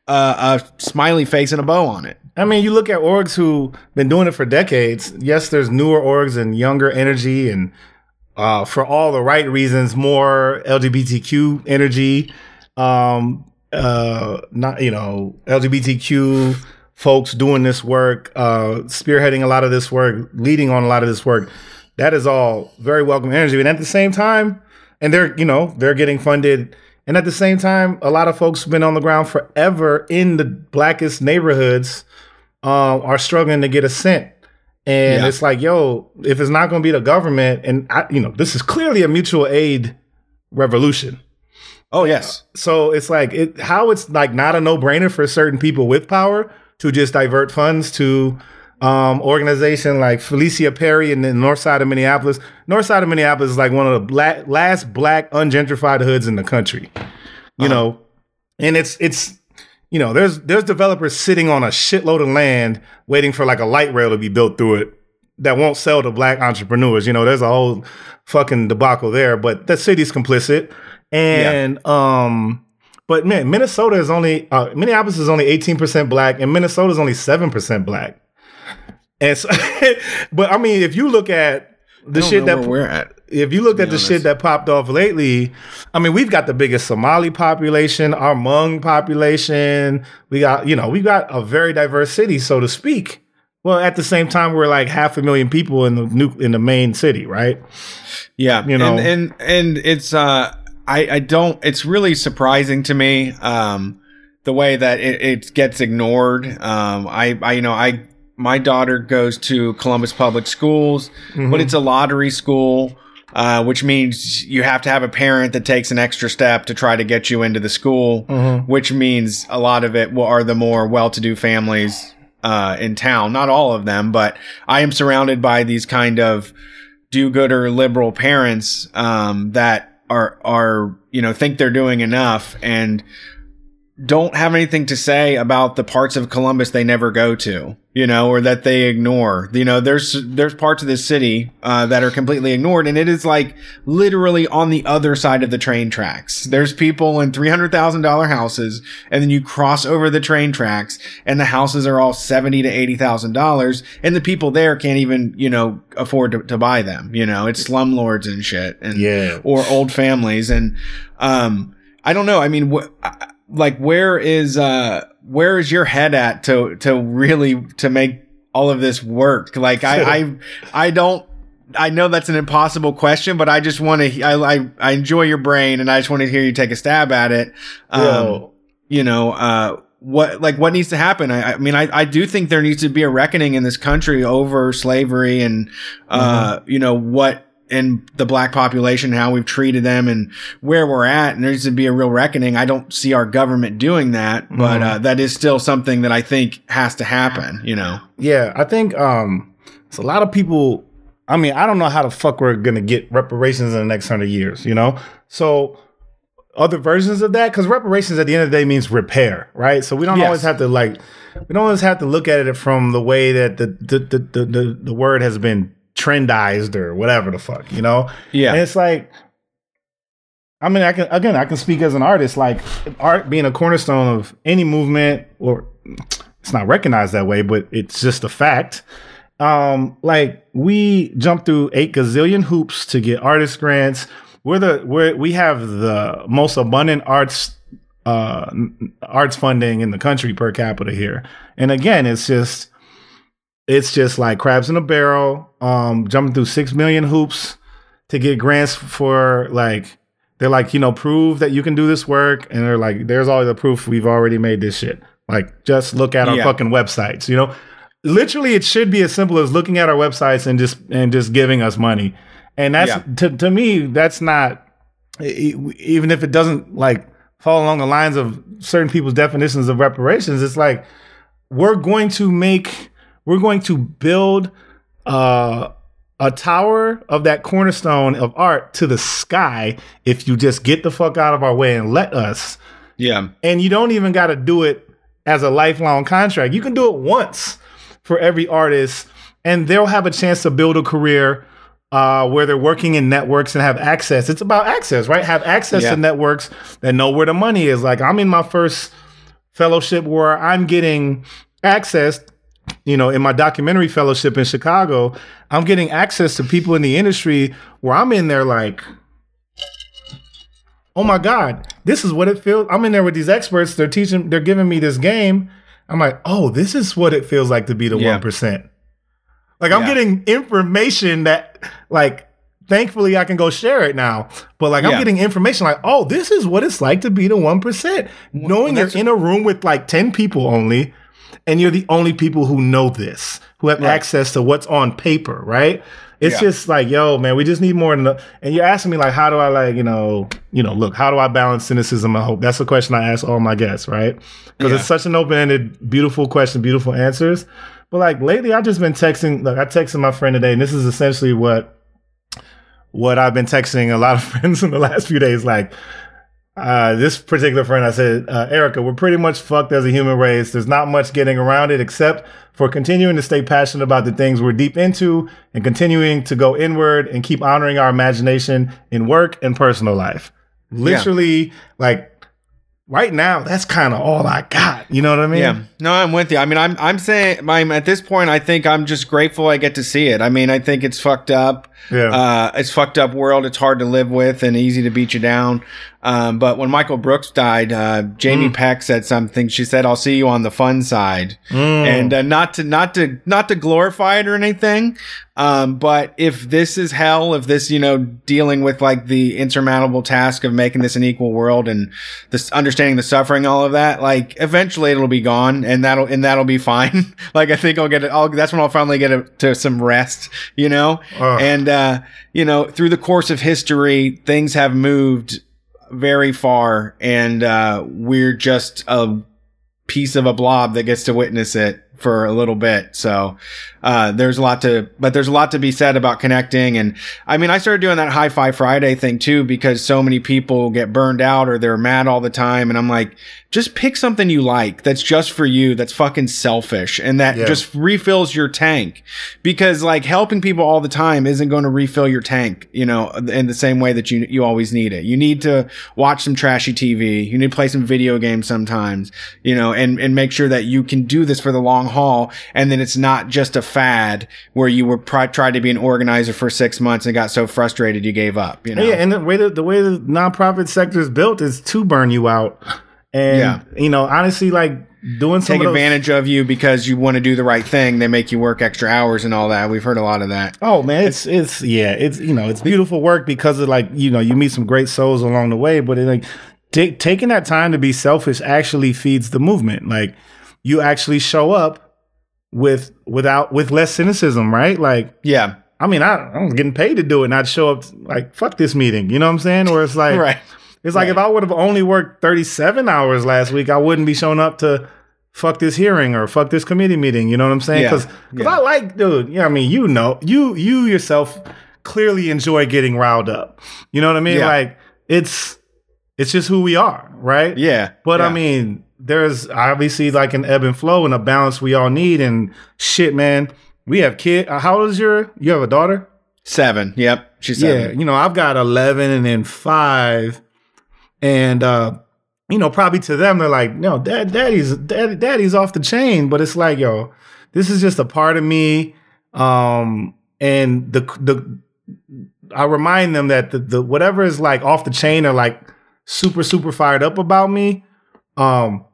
uh, a smiley face and a bow on it I mean, you look at orgs who've been doing it for decades. Yes, there's newer orgs and younger energy, and uh, for all the right reasons, more LGBTQ energy. Um, uh, not you know LGBTQ folks doing this work, uh, spearheading a lot of this work, leading on a lot of this work. That is all very welcome energy, and at the same time, and they're you know they're getting funded. And at the same time, a lot of folks who've been on the ground forever in the blackest neighborhoods um, are struggling to get a cent. And Yeah. it's like, yo, if it's not going to be the government, and I, you know, this is clearly a mutual aid revolution. oh yes So it's like it, how it's like not a no brainer for certain people with power to just divert funds to um, organization like Felicia Perry in the north side of Minneapolis. North side of Minneapolis is like one of the black, last black ungentrified hoods in the country. You know, and it's it's you know there's there's developers sitting on a shitload of land waiting for like a light rail to be built through it that won't sell to black entrepreneurs. You know, there's a whole fucking debacle there, but the city's complicit. And um But man, Minnesota is only uh, Minneapolis is only 18% black, and Minnesota is only 7% black. And so, but I mean, if you look at the shit that we're at. if you look at the honest. shit that popped off lately, I mean, we've got the biggest Somali population, our Hmong population. We got, you know, we got a very diverse city, so to speak. Well, at the same time, we're like half a million people in the new in the main city, right? Yeah, You know. and and, and it's uh, I I don't. It's really surprising to me um the way that it, it gets ignored. Um, I I you know I my daughter goes to Columbus Public Schools, but it's a lottery school. Uh, which means you have to have a parent that takes an extra step to try to get you into the school, which means a lot of it are the more well-to-do families uh, in town. Not all of them, but I am surrounded by these kind of do-gooder liberal parents um, that are are you know think they're doing enough and don't have anything to say about the parts of Columbus they never go to, you know, or that they ignore. You know, there's there's parts of this city uh, that are completely ignored, and it is like literally on the other side of the train tracks. There's people in three hundred thousand dollar houses, and then you cross over the train tracks, and the houses are all seventy to eighty thousand dollars, and the people there can't even you know afford to, to buy them. You know, it's slumlords and shit, and Yeah. or old families and um i don't know i mean wh- I- like where is uh where is your head at to to really to make all of this work like i i i don't I know that's an impossible question, but I just want to. I, I I enjoy your brain, and I just want to hear you take a stab at it. Um, Yo. you know, uh, what like what needs to happen? I, I mean, I, I do think there needs to be a reckoning in this country over slavery and uh, you know what in the black population, how we've treated them, and where we're at. And there needs to be a real reckoning. I don't see our government doing that, but uh, that is still something that I think has to happen. You know, Yeah, I think um it's a lot of people I mean, I don't know how the fuck we're gonna get reparations in the next hundred years, you know? So other versions of that, because reparations at the end of the day means repair, right? So we don't Yes. always have to like we don't always have to look at it from the way that the the the the, the, the word has been trendized or whatever the fuck, you know? Yeah. And it's like I mean, I can again, I can speak as an artist. Like art being a cornerstone of any movement, or it's not recognized that way, but it's just a fact. Um, like we jump through eight gazillion hoops to get artist grants. We're the we're, we have the most abundant arts uh arts funding in the country per capita here. And again, it's just it's just like crabs in a barrel. Um, jumping through six million hoops to get grants for like they're like you know prove that you can do this work and they're like there's all the proof we've already made this shit like just look at our Yeah. fucking websites you know literally it should be as simple as looking at our websites and just and just giving us money and that's Yeah. to, to me that's not even if it doesn't like fall along the lines of certain people's definitions of reparations it's like we're going to make we're going to build uh, a tower of that cornerstone of art to the sky if you just get the fuck out of our way and let us. Yeah, and you don't even got to do it as a lifelong contract. You can do it once for every artist and they'll have a chance to build a career uh, where they're working in networks and have access. It's about access right? Have access Yeah. to networks that know where the money is. Like i'm in my first fellowship where i'm getting access you know in my documentary fellowship in chicago i'm getting access to people in the industry where i'm in there like oh my god this is what it feels i'm in there with these experts they're teaching they're giving me this game i'm like oh this is what it feels like to be the Yeah. 1% like i'm Yeah. getting information that like thankfully i can go share it now but like i'm getting information like oh this is what it's like to be the 1% knowing you're in a room with like 10 people only and you're the only people who know this who have Right. access to what's on paper right it's Yeah. just like yo man we just need more than the, and you're asking me like how do i like you know you know look how do i balance cynicism and hope that's the question i ask all my guests right because Yeah. it's such an open-ended beautiful question beautiful answers but like lately i've just been texting like i texted my friend today and this is essentially what what i've been texting a lot of friends in the last few days like uh, this particular friend, I said, uh, Erica, we're pretty much fucked as a human race. There's not much getting around it except for continuing to stay passionate about the things we're deep into and continuing to go inward and keep honoring our imagination in work and personal life. Literally, like, right now, that's kind of all I got. You know what I mean? Yeah. No, I'm with you. I mean, I'm I'm saying I'm at this point. I think I'm just grateful I get to see it. I mean, I think it's fucked up. Yeah. Uh, it's fucked up world. It's hard to live with and easy to beat you down. Um, but when Michael Brooks died, uh, Jamie Mm. Peck said something. She said, "I'll see you on the fun side," Mm. and uh, not to not to not to glorify it or anything. Um, but if this is hell, if this you know dealing with like the insurmountable task of making this an equal world and this understanding the suffering, all of that, like eventually it'll be gone, and that'll and that'll be fine. like I think I'll get it. I'll, that's when I'll finally get it to some rest, you know. And uh, you know, through the course of history, things have moved very far, and uh, we're just a piece of a blob that gets to witness it for a little bit. So uh, there's a lot to, but there's a lot to be said about connecting. And I mean, I started doing that High Five Friday thing too because so many people get burned out or they're mad all the time. And I'm like, just pick something you like that's just for you, that's fucking selfish, and that Yeah. just refills your tank. Because like helping people all the time isn't going to refill your tank, you know, in the same way that you you always need it. You need to watch some trashy TV. You need to play some video games sometimes, you know, and and make sure that you can do this for the long haul, and then it's not just a fad where you were pri- tried to be an organizer for six months and got so frustrated you gave up. You know, Yeah, and the way the, the way the nonprofit sector is built is to burn you out. And Yeah. you know, honestly, like doing some take of those- advantage of you because you want to do the right thing. They make you work extra hours and all that. We've heard a lot of that. Oh man, it's it's yeah, it's you know, it's beautiful work because of like you know you meet some great souls along the way, but it like ta- taking that time to be selfish actually feeds the movement. Like you actually show up with without with less cynicism, right? Like Yeah, I mean, I I'm getting paid to do it, and I'd show up like fuck this meeting. You know what I'm saying? Or it's like right. It's like if I would have only worked 37 hours last week, I wouldn't be showing up to fuck this hearing or fuck this committee meeting. You know what I'm saying? Yeah, Because yeah. I like, dude. Yeah, I mean, you know, you you yourself clearly enjoy getting riled up. You know what I mean? Yeah. Like it's it's just who we are, right? Yeah, But I mean, there's obviously like an ebb and flow and a balance we all need. And shit, man, we have kid. uh, How old is your? You have a daughter? seven. Yep, she's Yeah, you know, I've got 11 and then five. And, uh, you know, probably to them, they're like, no, dad, daddy's, dad, daddy's off the chain. But it's like, yo, this is just a part of me. Um, and the, the, I remind them that the, the, whatever is like off the chain or like super, super fired up about me, um,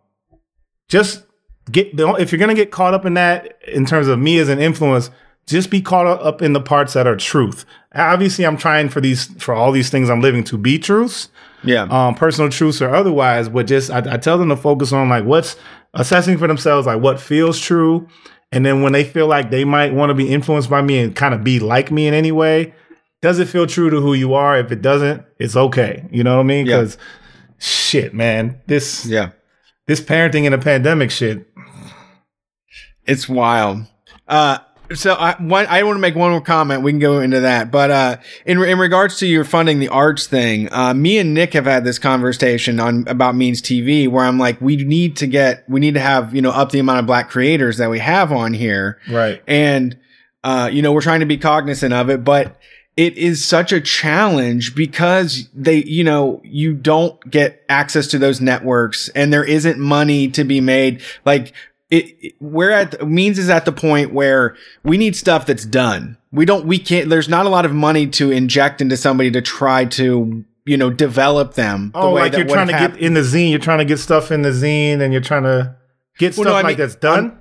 just get, if you're going to get caught up in that in terms of me as an influence, just be caught up in the parts that are truth. Obviously, I'm trying for these for all these things I'm living to be truths, Yeah, um, personal truths or otherwise. But just I, I tell them to focus on like what's assessing for themselves, like what feels true, and then when they feel like they might want to be influenced by me and kind of be like me in any way, does it feel true to who you are? If it doesn't, it's okay. You know what I mean? Yeah. Because shit, man, this yeah. This parenting in a pandemic shit. It's wild. Uh, so I one I want to make one more comment. We can go into that, but uh, in in regards to your funding the arts thing, uh, me and Nick have had this conversation on about Means TV, where I'm like, we need to get, we need to have you know up the amount of black creators that we have on here, Right. and uh, you know we're trying to be cognizant of it, but it is such a challenge because they, you know, you don't get access to those networks, and there isn't money to be made. Like it, it- we're at means is at the point where we need stuff that's done. We don't, we can't. There's not a lot of money to inject into somebody to try to. You know, develop them. the Oh, like you're trying to get in the zine. You're trying to get stuff in the zine, and you're trying to get Well, stuff no, like mean, that's done.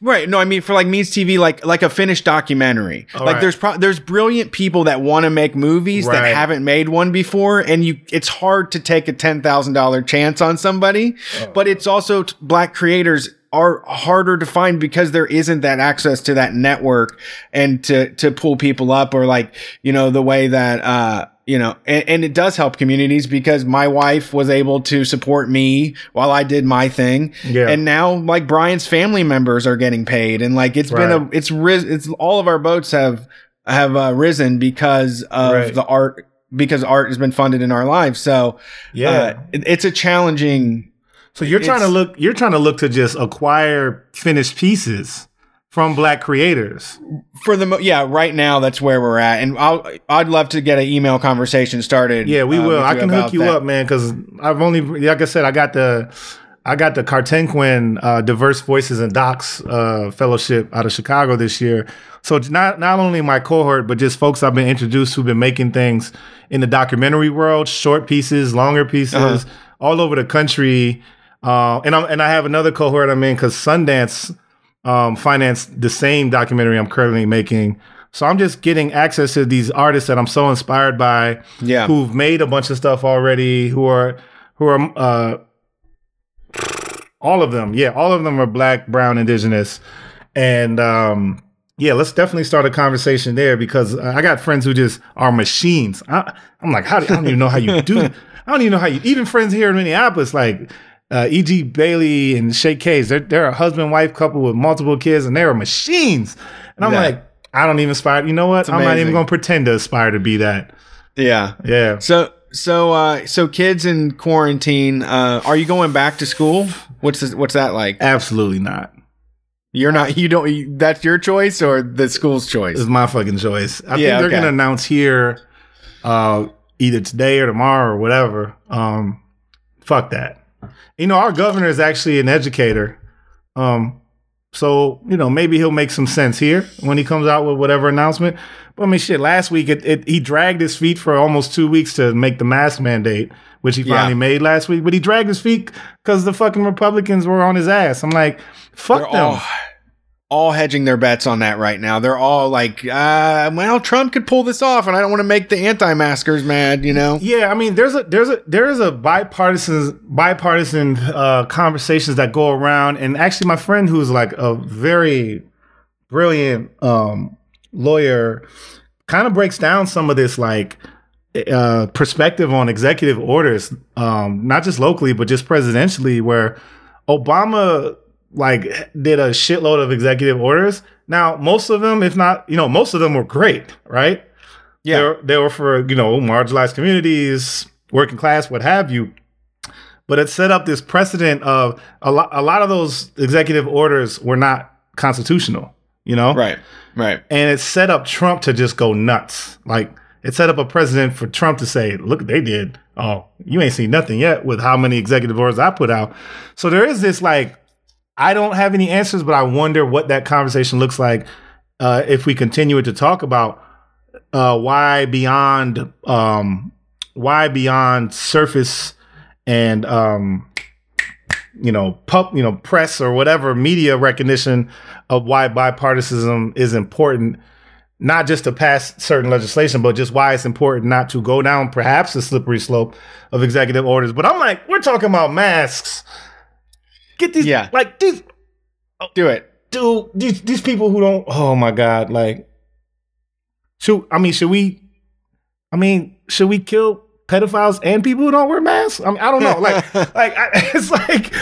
Right. No, I mean for like Means TV, like like a finished documentary. All like right. there's pro- there's brilliant people that want to make movies that haven't made one before, and you it's hard to take a ten thousand dollar chance on somebody. Oh. But it's also t- black creators are harder to find because there isn't that access to that network and to to pull people up or like you know the way that uh you know and, and it does help communities because my wife was able to support me while i did my thing Yeah. and now like brian's family members are getting paid and like it's been a it's ris- it's all of our boats have have uh, risen because of Right. the art because art has been funded in our lives so Yeah. uh, it- it's a challenging So you're trying to look you're trying to look to just acquire finished pieces from black creators. For the mo- yeah, right now that's where we're at, and I'll I'd love to get an email conversation started. Yeah, we uh, will. I can hook you that. up, man, because I've only, like I said, I got the, I got the Kartemquin uh, Diverse Voices and Docs uh, Fellowship out of Chicago this year. So it's not not only my cohort, but just folks I've been introduced who've been making things in the documentary world, short pieces, longer pieces, Uh-huh. all over the country. Uh, and I'm and I have another cohort I'm in because Sundance um, financed the same documentary I'm currently making. So I'm just getting access to these artists that I'm so inspired by Yeah, who've made a bunch of stuff already, who are who are uh all of them. Yeah, all of them are black, brown, indigenous. And um yeah, let's definitely start a conversation there because I got friends who just are machines. I, I'm like, how do, I don't even know how you do. I don't even know how you. Even friends here in Minneapolis, like uh, E.G. Bailey and Sha Cage, they're they're a husband wife couple with multiple kids, and they're machines. And I'm Yeah. like, I don't even aspire. You know what? I'm not even going to pretend to aspire to be that. yeah. Yeah. So so uh so kids in quarantine, uh are you going back to school? What's this, what's that like? Absolutely not. You're not you don't you, that's your choice or the school's choice? It's my fucking choice. I Yeah, think they're okay. gonna announce here uh either today or tomorrow or whatever. Um fuck that. You know, our governor is actually an educator. Um so, you know, maybe he'll make some sense here when he comes out with whatever announcement. But I mean shit, last week it, it he dragged his feet for almost two weeks to make the mask mandate, which he Yeah. finally made last week. But he dragged his feet because the fucking Republicans were on his ass. I'm like, fuck They're them. all all hedging their bets on that right now. They're all like, uh, well, Trump could pull this off, and I don't want to make the anti-maskers mad, you know? Yeah, I mean, there's a there's a there is a bipartisan bipartisan uh, conversations that go around, and actually, my friend who's like a very brilliant um, lawyer kind of breaks down some of this like uh, perspective on executive orders, um, not just locally but just presidentially, where Obama like did a shitload of executive orders. Now, most of them, if not, you know, most of them were great, right? Yeah. They were, they were for, you know, marginalized communities, working class, what have you. But it set up this precedent of a lot, a lot of those executive orders were not constitutional, you know? Right. Right. And it set up Trump to just go nuts. Like, it set up a precedent for Trump to say, look, they did. Oh, you ain't seen nothing yet with how many executive orders I put out. So there is this, like, I don't have any answers, but I wonder what that conversation looks like uh, if we continue to talk about uh, why beyond um, why beyond surface and um, you know pub you know press or whatever media recognition of why bipartisanism is important not just to pass certain legislation but just why it's important not to go down perhaps the slippery slope of executive orders. But i'm like we're talking about masks get these Yeah. like these oh. Do it. dude, these these people who don't. Oh my god, like, should I mean, should we? I mean, should we kill pedophiles and people who don't wear masks? I mean, I don't know. Like, like I, it's like,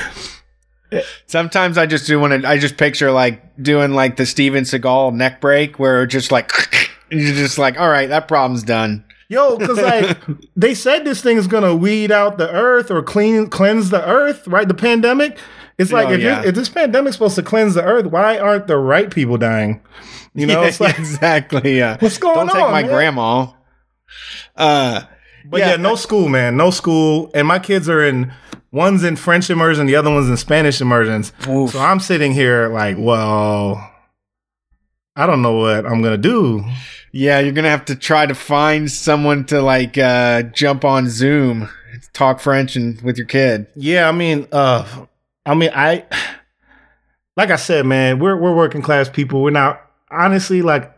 Sometimes I just do want to. I just picture like doing like the Steven Seagal neck break, where just like you're just like, all right, that problem's done. yo, because like they said this thing is gonna weed out the earth or clean cleanse the earth, right? The pandemic. It's like Oh, if, yeah. if this pandemic's supposed to cleanse the earth, why aren't the right people dying? You know, Yeah, it's like, exactly. Yeah. what's going Don't on? take my man? grandma. Uh, But yeah, Yeah. no school, man. No school. And my kids are in one's in French immersion, the other one's in Spanish immersions. oof. So I'm sitting here like, well, I don't know what I'm gonna do. yeah, you're gonna have to try to find someone to like uh, jump on Zoom, talk French, and with your kid. Yeah, I mean, uh I mean I like I said, man, we're we're working class people. We're not honestly like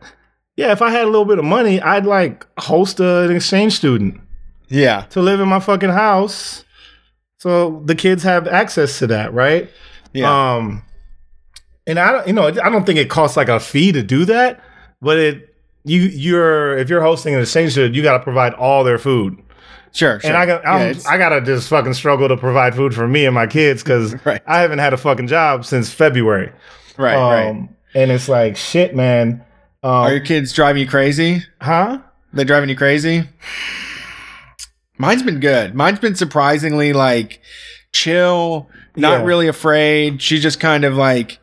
yeah, if I had a little bit of money, I'd like host a, an exchange student Yeah. to live in my fucking house. So the kids have access to that, right? Yeah. Um, and I don't, you know, I don't think it costs like a fee to do that, but it, you, you're, if you're hosting an exchange student, you got to provide all their food. Sure. sure. And I got, Yeah, I gotta just fucking struggle to provide food for me and my kids because Right. I haven't had a fucking job since February. right. right. Um, And it's like shit, man. Um, Are your kids driving you crazy? huh? They driving you crazy? Mine's been good. Mine's been surprisingly like chill, not Yeah. really afraid. She's just kind of like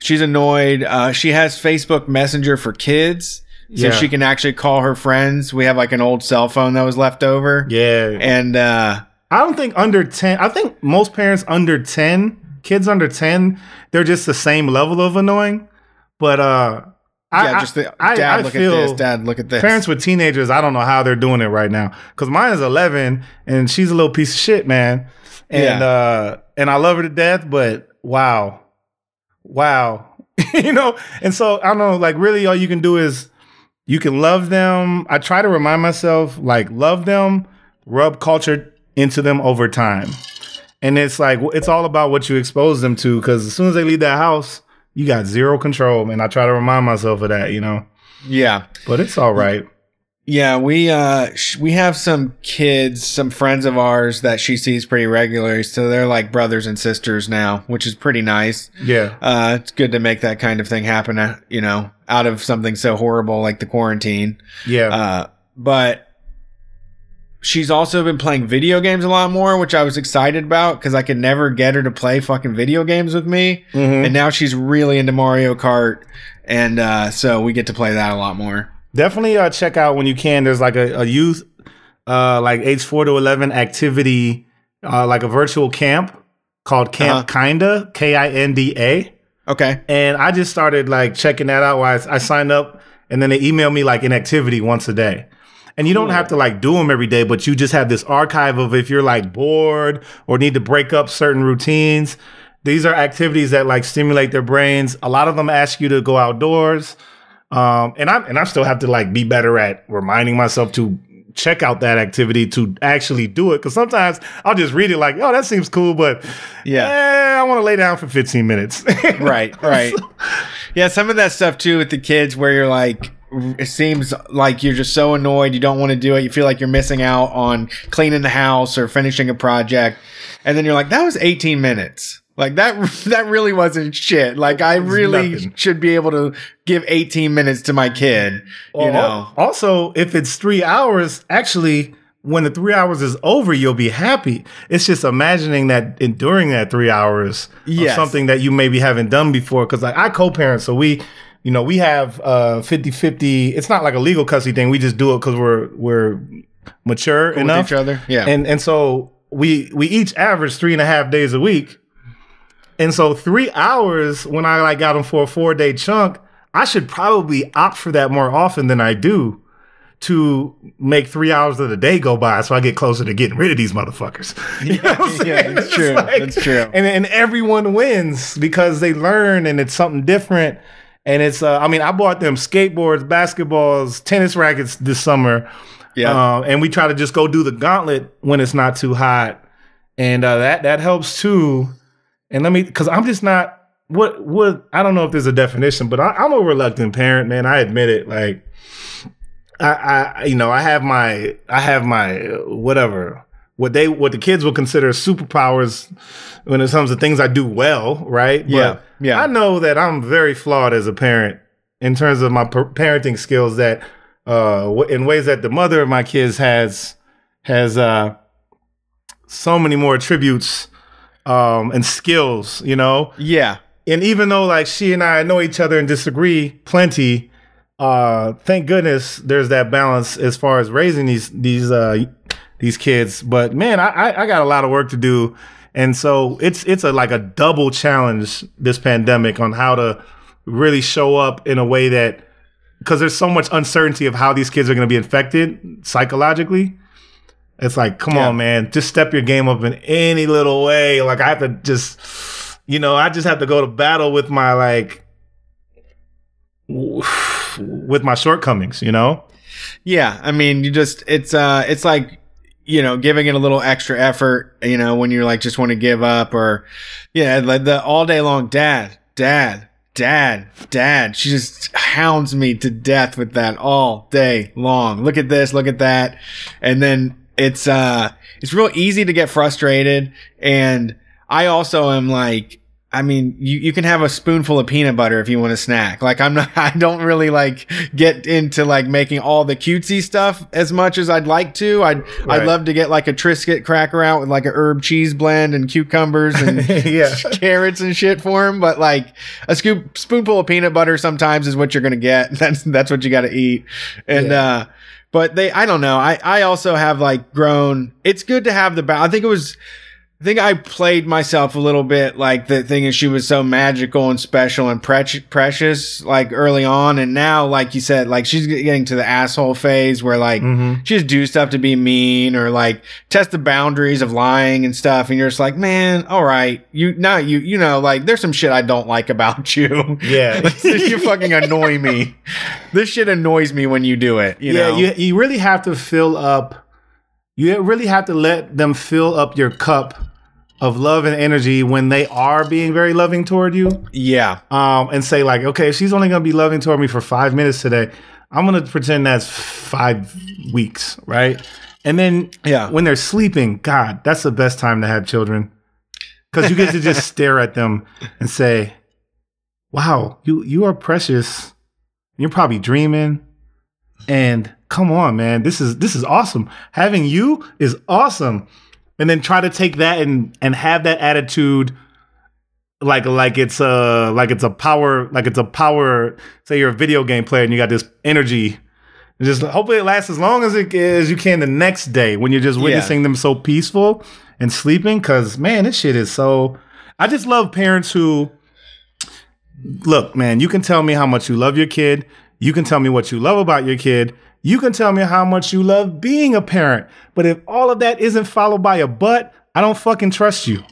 she's annoyed. Uh, she has Facebook Messenger for kids, so Yeah. she can actually call her friends. We have like an old cell phone that was left over, Yeah. and uh, I don't think under 10, I think most parents under 10, kids under 10, they're just the same level of annoying. But, uh, I, yeah, just the I- dad I look feel at this, dad look at this. Parents with teenagers, I don't know how they're doing it right now. Cause mine is 11 and she's a little piece of shit, man. And, Yeah. uh, and I love her to death, but wow. Wow. you know? And so I don't know, like really all you can do is you can love them. I try to remind myself, like, love them, rub culture into them over time. And it's like, it's all about what you expose them to. Cause as soon as they leave that house, you got zero control. And I try to remind myself of that, you know? yeah, But it's all right. Yeah. We uh, sh- we have some kids, some friends of ours that she sees pretty regularly, so they're like brothers and sisters now, which is pretty nice. Yeah. Uh, it's good to make that kind of thing happen, uh, you know, out of something so horrible like the quarantine. Yeah. Uh, but she's also been playing video games a lot more, which I was excited about because I could never get her to play fucking video games with me. Mhm. And now she's really into Mario Kart. And uh, so we get to play that a lot more. Definitely uh, check out when you can. There's like a, a youth, uh, like age four to 11 activity, uh, like a virtual camp called Camp Kinda, K I N D A. Okay. And I just started like checking that out. While I, I signed up, and then they email me like an activity once a day. And you don't have to like do them every day, but you just have this archive of if you're like bored or need to break up certain routines. These are activities that like stimulate their brains. A lot of them ask you to go outdoors. Um, and I and I still have to like be better at reminding myself to check out that activity to actually do it. Cause sometimes I'll just read it like, oh, that seems cool, but Yeah. eh, I want to lay down for 15 minutes. Right, right. Yeah, some of that stuff too with the kids where you're like, it seems like you're just so annoyed you don't want to do it. You feel like you're missing out on cleaning the house or finishing a project. And then you're like, that was 18 minutes. Like that, that really wasn't shit. Like I really nothing. should be able to give 18 minutes to my kid, you Well, know? Also, if it's three hours, actually, when the three hours is over, you'll be happy. It's just imagining that enduring that three hours Yes. of something that you maybe haven't done before. Because like I co-parent, so we, you know, we have uh 50-50. It's not like a legal custody thing. We just do it because we're we're mature With enough. each other. Yeah. And and so we we each average three and a half days a week. And so three hours when I like got them for a four day chunk, I should probably opt for that more often than I do to make three hours of the day go by so I get closer to getting rid of these motherfuckers. You know Yeah, that's true. That's true. And and everyone wins because they learn and it's something different. And it's uh, I mean, I bought them skateboards, basketballs, tennis rackets this summer. yeah. Uh, and we try to just go do the gauntlet when it's not too hot, and uh, that that helps too. And let me, because I'm just not what what I don't know if there's a definition, but I, I'm a reluctant parent, man. I admit it. Like, I, I you know I have my I have my uh, whatever what they what the kids will consider superpowers when it comes to things I do well, right? Yeah, yeah. I know that I'm very flawed as a parent in terms of my per- parenting skills. That uh, w- in ways that the mother of my kids has has uh, so many more attributes um, and skills, you know. yeah. And even though like she and I know each other and disagree plenty, uh, thank goodness there's that balance as far as raising these these uh, these kids. But man, I, I I got a lot of work to do, and so it's it's a like a double challenge this pandemic on how to really show up in a way that because there's so much uncertainty of how these kids are going to be infected psychologically. It's like, come Yeah. on, man, just step your game up in any little way. Like I have to just, you know, I just have to go to battle with my like, with my shortcomings. You know? Yeah, I mean, you just it's uh it's like you know giving it a little extra effort. You know when you're like just want to give up or yeah, like the all day long dad, dad, dad, dad. She just hounds me to death with that all day long. Look at this, look at that, and then it's uh it's real easy to get frustrated and I also am like I mean, you, you can have a spoonful of peanut butter if you want a snack. Like I'm not, I don't really like get into like making all the cutesy stuff as much as I'd like to. I'd, Right. I'd love to get like a Triscuit cracker out with like a herb cheese blend and cucumbers and Yeah. carrots and shit for him. But like a scoop, spoonful of peanut butter sometimes is what you're going to get. That's, that's what you got to eat. And, Yeah. uh, but they, I don't know. I, I also have like grown. It's good to have the, ba- I think it was, I think I played myself a little bit like the thing is she was so magical and special and pre- precious like early on. And now, like you said, like she's getting to the asshole phase where like mm-hmm. she just do stuff to be mean or like test the boundaries of lying and stuff. And you're just like, man, all right. You, now you, you know, like there's some shit I don't like about you. Yeah. you fucking annoy me. This shit annoys me when you do it. You yeah, know? you you really have to fill up. You really have to let them fill up your cup of love and energy when they are being very loving toward you. yeah. Um, and say like, okay, if she's only gonna be loving toward me for five minutes today, I'm gonna pretend that's five weeks, right? And then Yeah. when they're sleeping, God, that's the best time to have children because you get to just stare at them and say, "Wow, you you are precious. You're probably dreaming." And come on, man, this is this is awesome. Having you is awesome. And then try to take that and and have that attitude like like it's a like it's a power like it's a power say you're a video game player and you got this energy just hopefully it lasts as long as it as you can the next day when you're just Yeah. witnessing them so peaceful and sleeping because man this shit is so i just love parents who look man you can tell me how much you love your kid you can tell me what you love about your kid you can tell me how much you love being a parent but if all of that isn't followed by a but i don't fucking trust you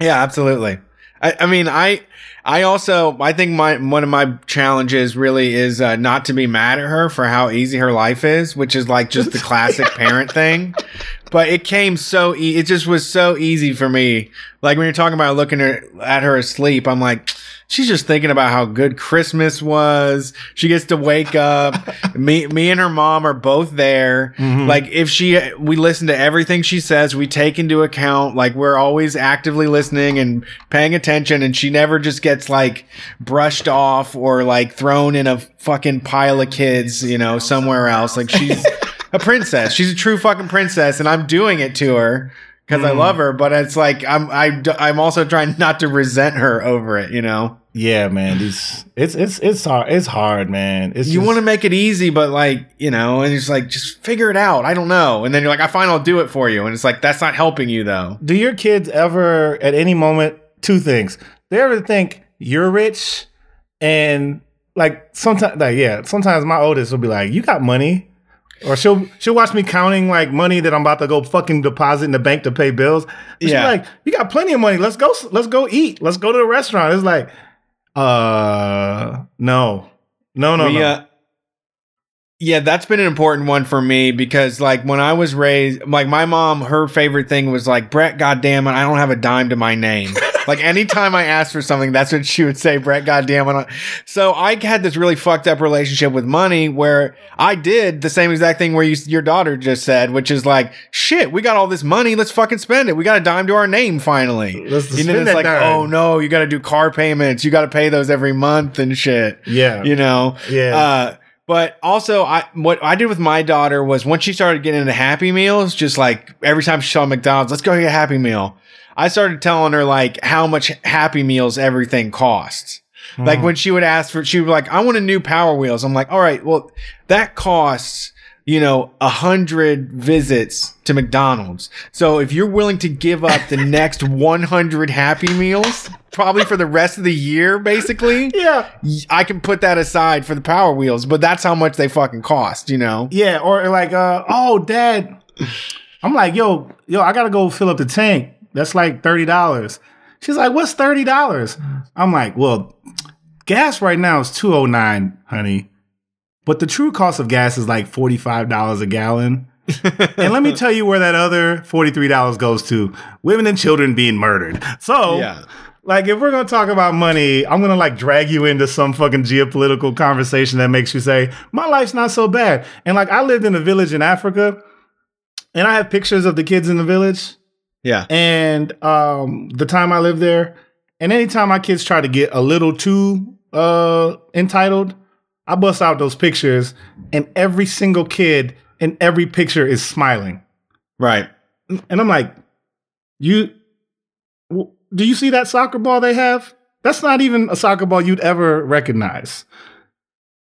Yeah, absolutely. I, I mean, I, I also, I think my, one of my challenges really is uh, not to be mad at her for how easy her life is, which is like just the classic parent thing. But it came so, e- it just was so easy for me. Like when you're talking about looking at at her asleep, I'm like, she's just thinking about how good Christmas was. She gets to wake up. me, me and her mom are both there. Mm-hmm. Like if she, we listen to everything she says. We take into account, like we're always actively listening and paying attention. And she never just gets like brushed off or like thrown in a fucking pile of kids, you know, somewhere else. Like she's a princess. She's a true fucking princess. And I'm doing it to her because I mm. love her. But it's like, I'm, I, I'm also trying not to resent her over it, you know? Yeah, man. These it's it's it's hard. It's hard, man. It's you want to make it easy, but like, you know, and it's like, just figure it out. I don't know. And then you're like, I fine, I'll do it for you. And it's like, that's not helping you though. Do your kids ever, at any moment, two things? They ever think you're rich, and like sometimes, like yeah, sometimes my oldest will be like, "You got money," or she'll she'll watch me counting like money that I'm about to go fucking deposit in the bank to pay bills. And Yeah. like, "You got plenty of money. Let's go. Let's go eat. Let's go to the restaurant." It's like, uh, no, no, no, We, no. uh, yeah, that's been an important one for me because like when I was raised, like my mom, her favorite thing was like, Brett, goddamn it, I don't have a dime to my name. like anytime I asked for something, that's what she would say, Brett, goddamn it. So I had this really fucked up relationship with money where I did the same exact thing where you, your daughter just said, which is like, shit, we got all this money. Let's fucking spend it. We got a dime to our name finally. Let's and then it's like, dime. oh no, you got to do car payments. You got to pay those every month and shit yeah, you know Yeah. uh but also i what i did with my daughter was once she started getting into happy meals just like every time she saw mcdonald's let's go get a happy meal i started telling her like how much happy meals everything costs. Like hmm. when she would ask for she would be like i want a new power wheels. I'm like all right well that costs you know a hundred visits to mcdonald's so if you're willing to give up the next 100 happy meals probably for the rest of the year basically yeah. I can put that aside for the Power Wheels, but that's how much they fucking cost, you know? Yeah, or like, uh, oh, dad. I'm like, yo, yo, I gotta go fill up the tank. That's like thirty dollars. She's like, what's thirty dollars? I'm like, well, gas right now is two oh nine, honey. But the true cost of gas is like forty five dollars a gallon. and let me tell you where that other forty three dollars goes to: women and children being murdered. So, Yeah. like, if we're gonna talk about money, I'm gonna like drag you into some fucking geopolitical conversation that makes you say, my life's not so bad. And like, I lived in a village in Africa, and I have pictures of the kids in the village. Yeah. And um, the time I lived there, and anytime my kids try to get a little too uh, entitled, I bust out those pictures, and every single kid in every picture is smiling. Right. And I'm like, you, w- do you see that soccer ball they have? That's not even a soccer ball you'd ever recognize.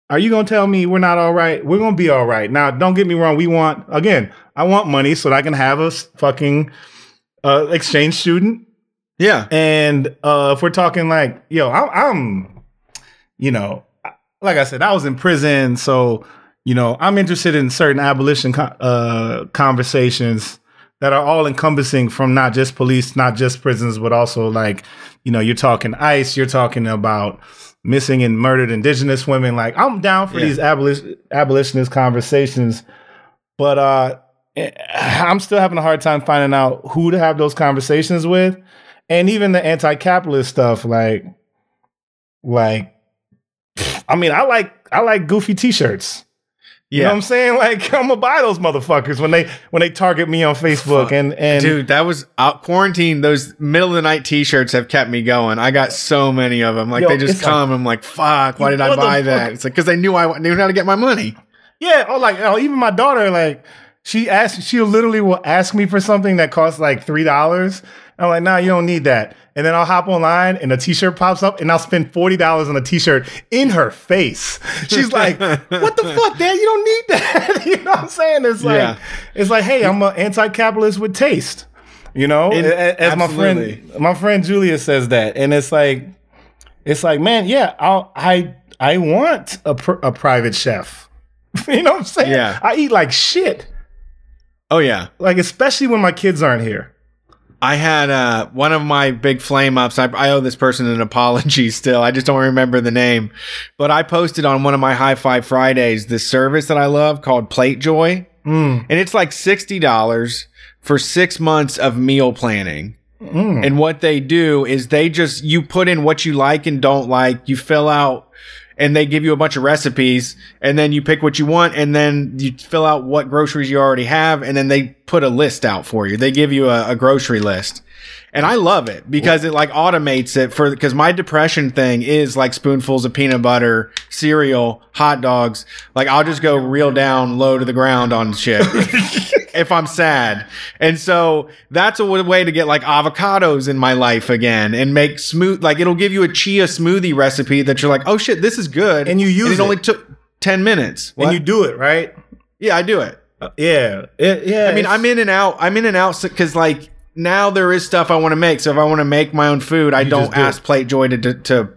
Are you gonna tell me we're not all right? We're gonna be all right. Now, don't get me wrong. We want again. I want money so that I can have a fucking uh, exchange student. Yeah. And uh, if we're talking like, yo, I, I'm, you know, like I said, I was in prison, so you know, I'm interested in certain abolition uh, conversations that are all encompassing from not just police, not just prisons, but also like, you know, you're talking ICE, you're talking about missing and murdered indigenous women. Like, I'm down for Yeah. these abolition abolitionist conversations, but uh, eh, I'm still having a hard time finding out who to have those conversations with, and even the anti-capitalist stuff, like, like, I mean, I like I like goofy T-shirts. You know what I'm saying? Like I'm gonna buy those motherfuckers when they when they target me on Facebook Fuck. and and Dude, that was out quarantine. Those middle of the night T-shirts have kept me going. I got so many of them. Like Yo, they just it's like- come. I'm like, fuck. Why did I buy that? It's like because they knew I knew how to get my money. yeah, oh like oh, even my daughter like she asked she literally will ask me for something that costs like three dollars. I'm like, nah, you don't need that. And then I'll hop online and a t-shirt pops up and I'll spend forty dollars on a t-shirt in her face. She's like, what the fuck, Dad? You don't need that. you know what I'm saying? It's like Yeah. it's like, hey, I'm an anti-capitalist with taste. You know, a- as my friend my friend Julia says that, and it's like, it's like, man, yeah, I'll, I I want a pr- a private chef. you know what I'm saying? Yeah. I eat like shit, Oh yeah. like especially when my kids aren't here. I had uh, one of my big flame ups. I, I owe this person an apology still. I just don't remember the name. But I posted on one of my High Five Fridays this service that I love called PlateJoy. Mm, And it's like $60 for six months of meal planning. mm. And what they do is they just, you put in what you like and don't like, you fill out, and they give you a bunch of recipes, and then you pick what you want, and then you fill out what groceries you already have, and then they put a list out for you. They give you a, a grocery list. And I love it because it like automates it for because my depression thing is like spoonfuls of peanut butter, cereal, hot dogs. Like I'll just go real down low to the ground on shit if I'm sad. And so that's a way to get like avocados in my life again and make smooth like it'll give you a chia smoothie recipe that you're like, "Oh shit, this is good." And you use it. it. only took 10 minutes. and you do it right. yeah, I do it. Uh, yeah, It- yeah. I mean, I'm in and out. I'm in and out because like now there is stuff I want to make. So if I want to make my own food, I don't do ask PlateJoy to to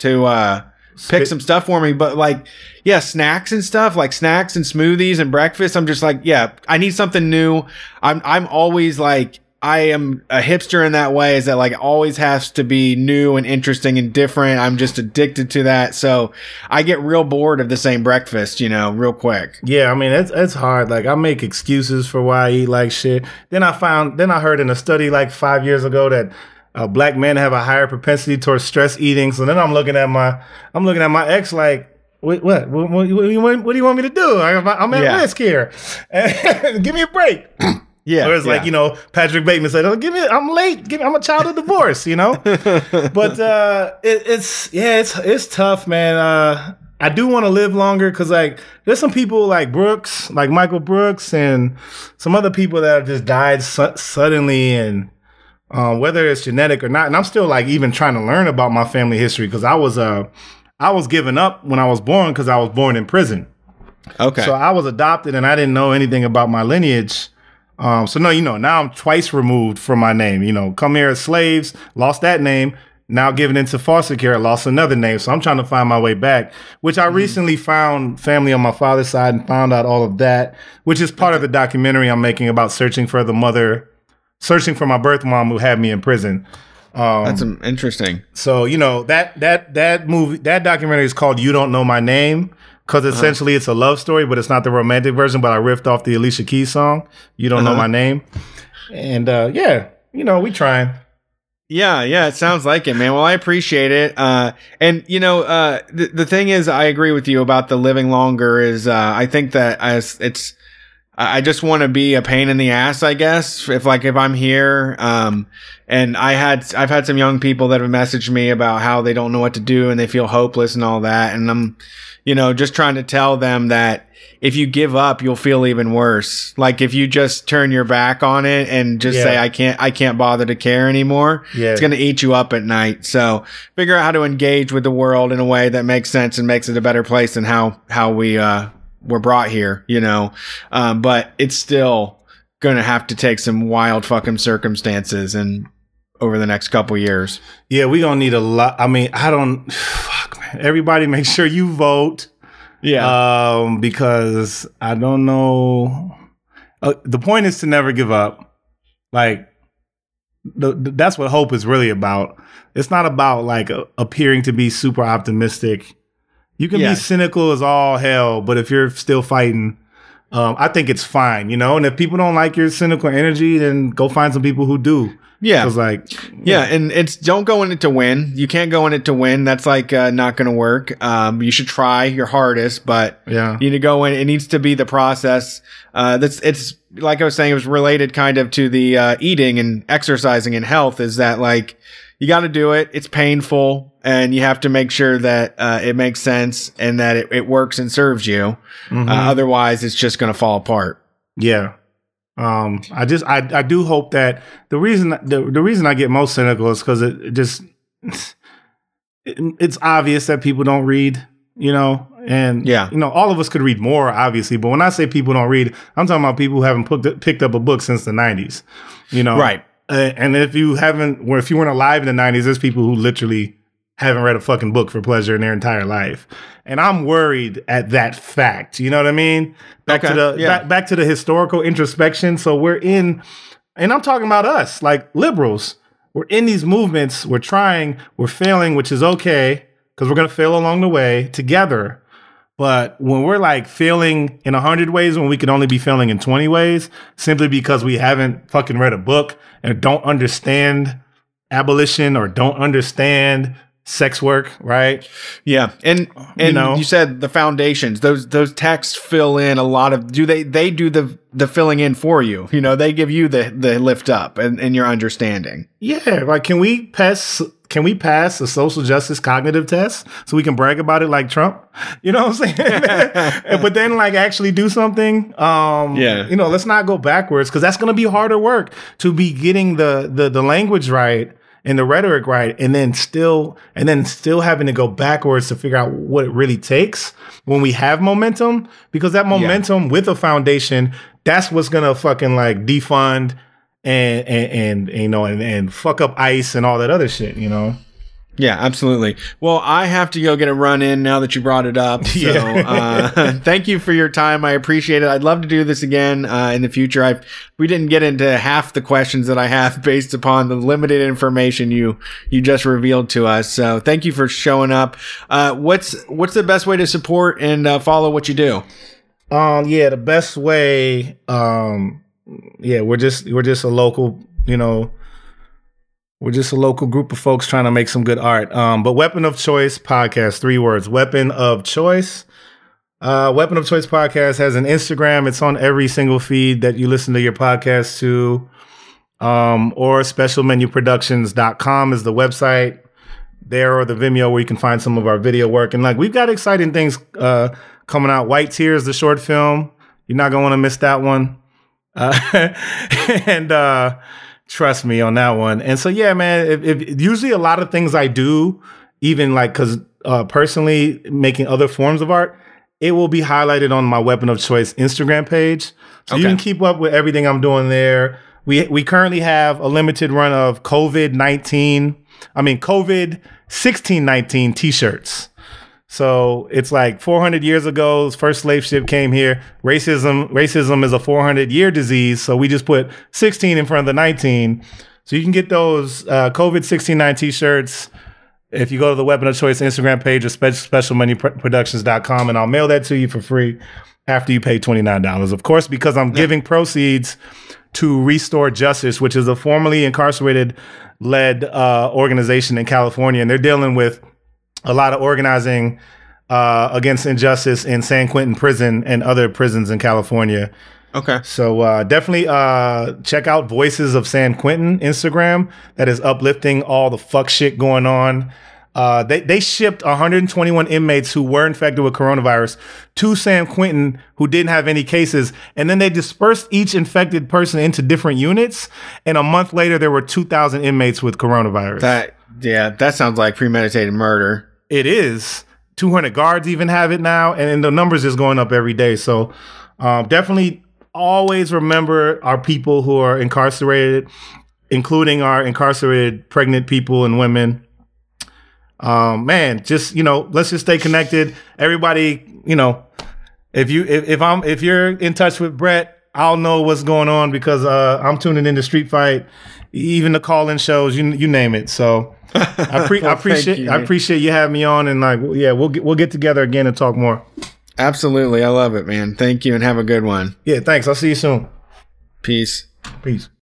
to uh, pick Spit- some stuff for me. But like, yeah, snacks and stuff like snacks and smoothies and breakfast. I'm just like, yeah, I need something new. I'm I'm always like. I am a hipster in that way is that like always has to be new and interesting and different. I'm just addicted to that. So I get real bored of the same breakfast, you know, real quick. Yeah, I mean it's it's hard. Like I make excuses for why I eat like shit. Then I found then I heard in a study like five years ago that uh, black men have a higher propensity towards stress eating. So then I'm looking at my I'm looking at my ex like. What what what, what, what, do you want- what do you want me to do? I'm, I'm at Yeah. risk here. Give me a break. Yeah. It's yeah. like you know Patrick Bateman said, "Oh, give me, I'm late. Give me, I'm a child of divorce." You know, but uh, it, it's yeah, it's it's tough, man. Uh, I do want to live longer because like there's some people like Brooks, like Michael Brooks, and some other people that have just died su- suddenly, and um, whether it's genetic or not. And I'm still like even trying to learn about my family history because I was uh I was given up when I was born because I was born in prison. Okay. So I was adopted and I didn't know anything about my lineage. Um, so no, you know, now I'm twice removed from my name. You know, come here as slaves, lost that name. Now given into foster care, lost another name. So I'm trying to find my way back, which I recently found family on my father's side and found out all of that, which is part of the documentary I'm making about searching for the mother, searching for my birth mom who had me in prison. Um, That's interesting. so you know that that that movie that documentary is called "You Don't Know My Name" because essentially it's a love story, but it's not the romantic version. But I riffed off the Alicia Keys song "You Don't Know Uh-huh. My Name," and uh, yeah, you know we trying. Yeah, yeah, it sounds like it, man. Well, I appreciate it. Uh, and you know, uh, the the thing is, I agree with you about the living longer. Is uh, I think that as it's, I just want to be a pain in the ass, I guess. If like if I'm here, um, and I had I've had some young people that have messaged me about how they don't know what to do and they feel hopeless and all that, and I'm, you know, just trying to tell them that if you give up, you'll feel even worse. Like if you just turn your back on it and just Yeah. say I can't I can't bother to care anymore, Yeah. it's going to eat you up at night. So, figure out how to engage with the world in a way that makes sense and makes it a better place than how how we uh were brought here, you know. Um but it's still going to have to take some wild fucking circumstances and over the next couple years. Yeah, we gonna need a lot. I mean, I don't. Fuck, man. Everybody, make sure you vote. Yeah. Um, because I don't know. Uh, the point is to never give up. Like, the, the- that's what hope is really about. It's not about like a, appearing to be super optimistic. You can Yeah. be cynical as all hell, but if you're still fighting, um, I think it's fine, you know. And if people don't like your cynical energy, then go find some people who do. yeah. Because like, Yeah, and it's don't go in it to win. You can't go in it to win. That's like uh, not going to work. Um, you should try your hardest, but yeah, you need to go in. It needs to be the process. Uh, that's it's like I was saying. It was related kind of to the uh, eating and exercising and health. Is that like you got to do it? It's painful, and you have to make sure that uh, it makes sense and that it, it works and serves you. Mhm. Uh, otherwise, it's just going to fall apart. Yeah. Um, I just I I do hope that the reason the, the reason I get most cynical is because it, it just it, it's obvious that people don't read, you know, and Yeah. you know, all of us could read more, obviously, but when I say people don't read, I'm talking about people who haven't picked picked up a book since the '90s, you know, Right. Uh, and if you haven't, or if you weren't alive in the '90s, there's people who literally haven't read a fucking book for pleasure in their entire life, and I'm worried at that fact. You know what I mean? Back Okay, to the yeah. back, back to the historical introspection. So we're in, and I'm talking about us, like liberals. We're in these movements. We're trying. We're failing, which is okay because we're gonna fail along the way together. But when we're like failing in a hundred ways, when we can only be failing in twenty ways, simply because we haven't fucking read a book and don't understand abolition or don't understand sex work, right? Yeah, and and you, know? you said the foundations; those those texts fill in a lot of. Do they they do the the filling in for you? You know, they give you the the lift up and, and your understanding. Yeah, like can we pass can we pass a social justice cognitive test so we can brag about it like Trump? You know what I'm saying? but then like actually do something. Um Yeah. you know, let's not go backwards because that's gonna be harder work to be getting the the the language right and the rhetoric right? And then still and then still having to go backwards to figure out what it really takes when we have momentum because that momentum with a foundation that's what's gonna fucking like defund and and, and you know and, and fuck up ice and all that other shit you know Yeah, absolutely. Well, I have to go get a run in now that you brought it up. So, Yeah. uh, thank you for your time. I appreciate it. I'd love to do this again uh, in the future. I we didn't get into half the questions that I have based upon the limited information you you just revealed to us. So, thank you for showing up. Uh, what's what's the best way to support and uh, follow what you do? um yeah the best way um yeah we're just we're just a local you know we're just a local group of folks trying to make some good art um but weapon of choice podcast three words weapon of choice uh weapon of choice podcast has an instagram it's on every single feed that you listen to your podcast to um or specialmenuproductions.com is the website there or the Vimeo where you can find some of our video work. And like we've got exciting things uh, coming out. White Tears, the short film. You're not gonna want to miss that one. Uh, and uh, trust me on that one. And so yeah, man. If, if usually a lot of things I do, even like because uh, personally making other forms of art, it will be highlighted on my Weapon of Choice Instagram page. So you can keep up with everything I'm doing there. We we currently have a limited run of COVID nineteen. I mean COVID sixteen nineteen t-shirts. So it's like 400 years ago, first slave ship came here. Racism racism is a 400 year disease. So we just put 16 in front of the 19. So you can get those uh, COVID 69 t-shirts if you go to the Weapon of Choice Instagram page or spe- specialmenuproductions.com, and I'll mail that to you for free after you pay $29. Of course, because I'm giving proceeds to Restore Justice, which is a formerly incarcerated led uh, organization in California. And they're dealing with a lot of organizing uh, against injustice in San Quentin prison and other prisons in California. Okay. So uh, definitely uh, check out Voices of San Quentin Instagram. That is uplifting all the fuck shit going on. Uh, they they shipped 121 inmates who were infected with coronavirus to San Quentin who didn't have any cases, and then they dispersed each infected person into different units. And a month later, there were 2,000 inmates with coronavirus. That yeah, that sounds like premeditated murder. It is. 200 guards even have it now, and, and the numbers is going up every day. So um, definitely always remember our people who are incarcerated, including our incarcerated pregnant people and women. Um, man, just you know, let's just stay connected. Everybody, you know, if you if, if I'm if you're in touch with Brett, I'll know what's going on because uh, I'm tuning in into Street Fight, even the call-in shows, you you name it. So I, pre- Well, I appreciate you, I appreciate you having me on and like yeah, we'll get, we'll get together again and talk more. Absolutely. I love it, man. Thank you and have a good one. Yeah, thanks. I'll see you soon. Peace. Peace.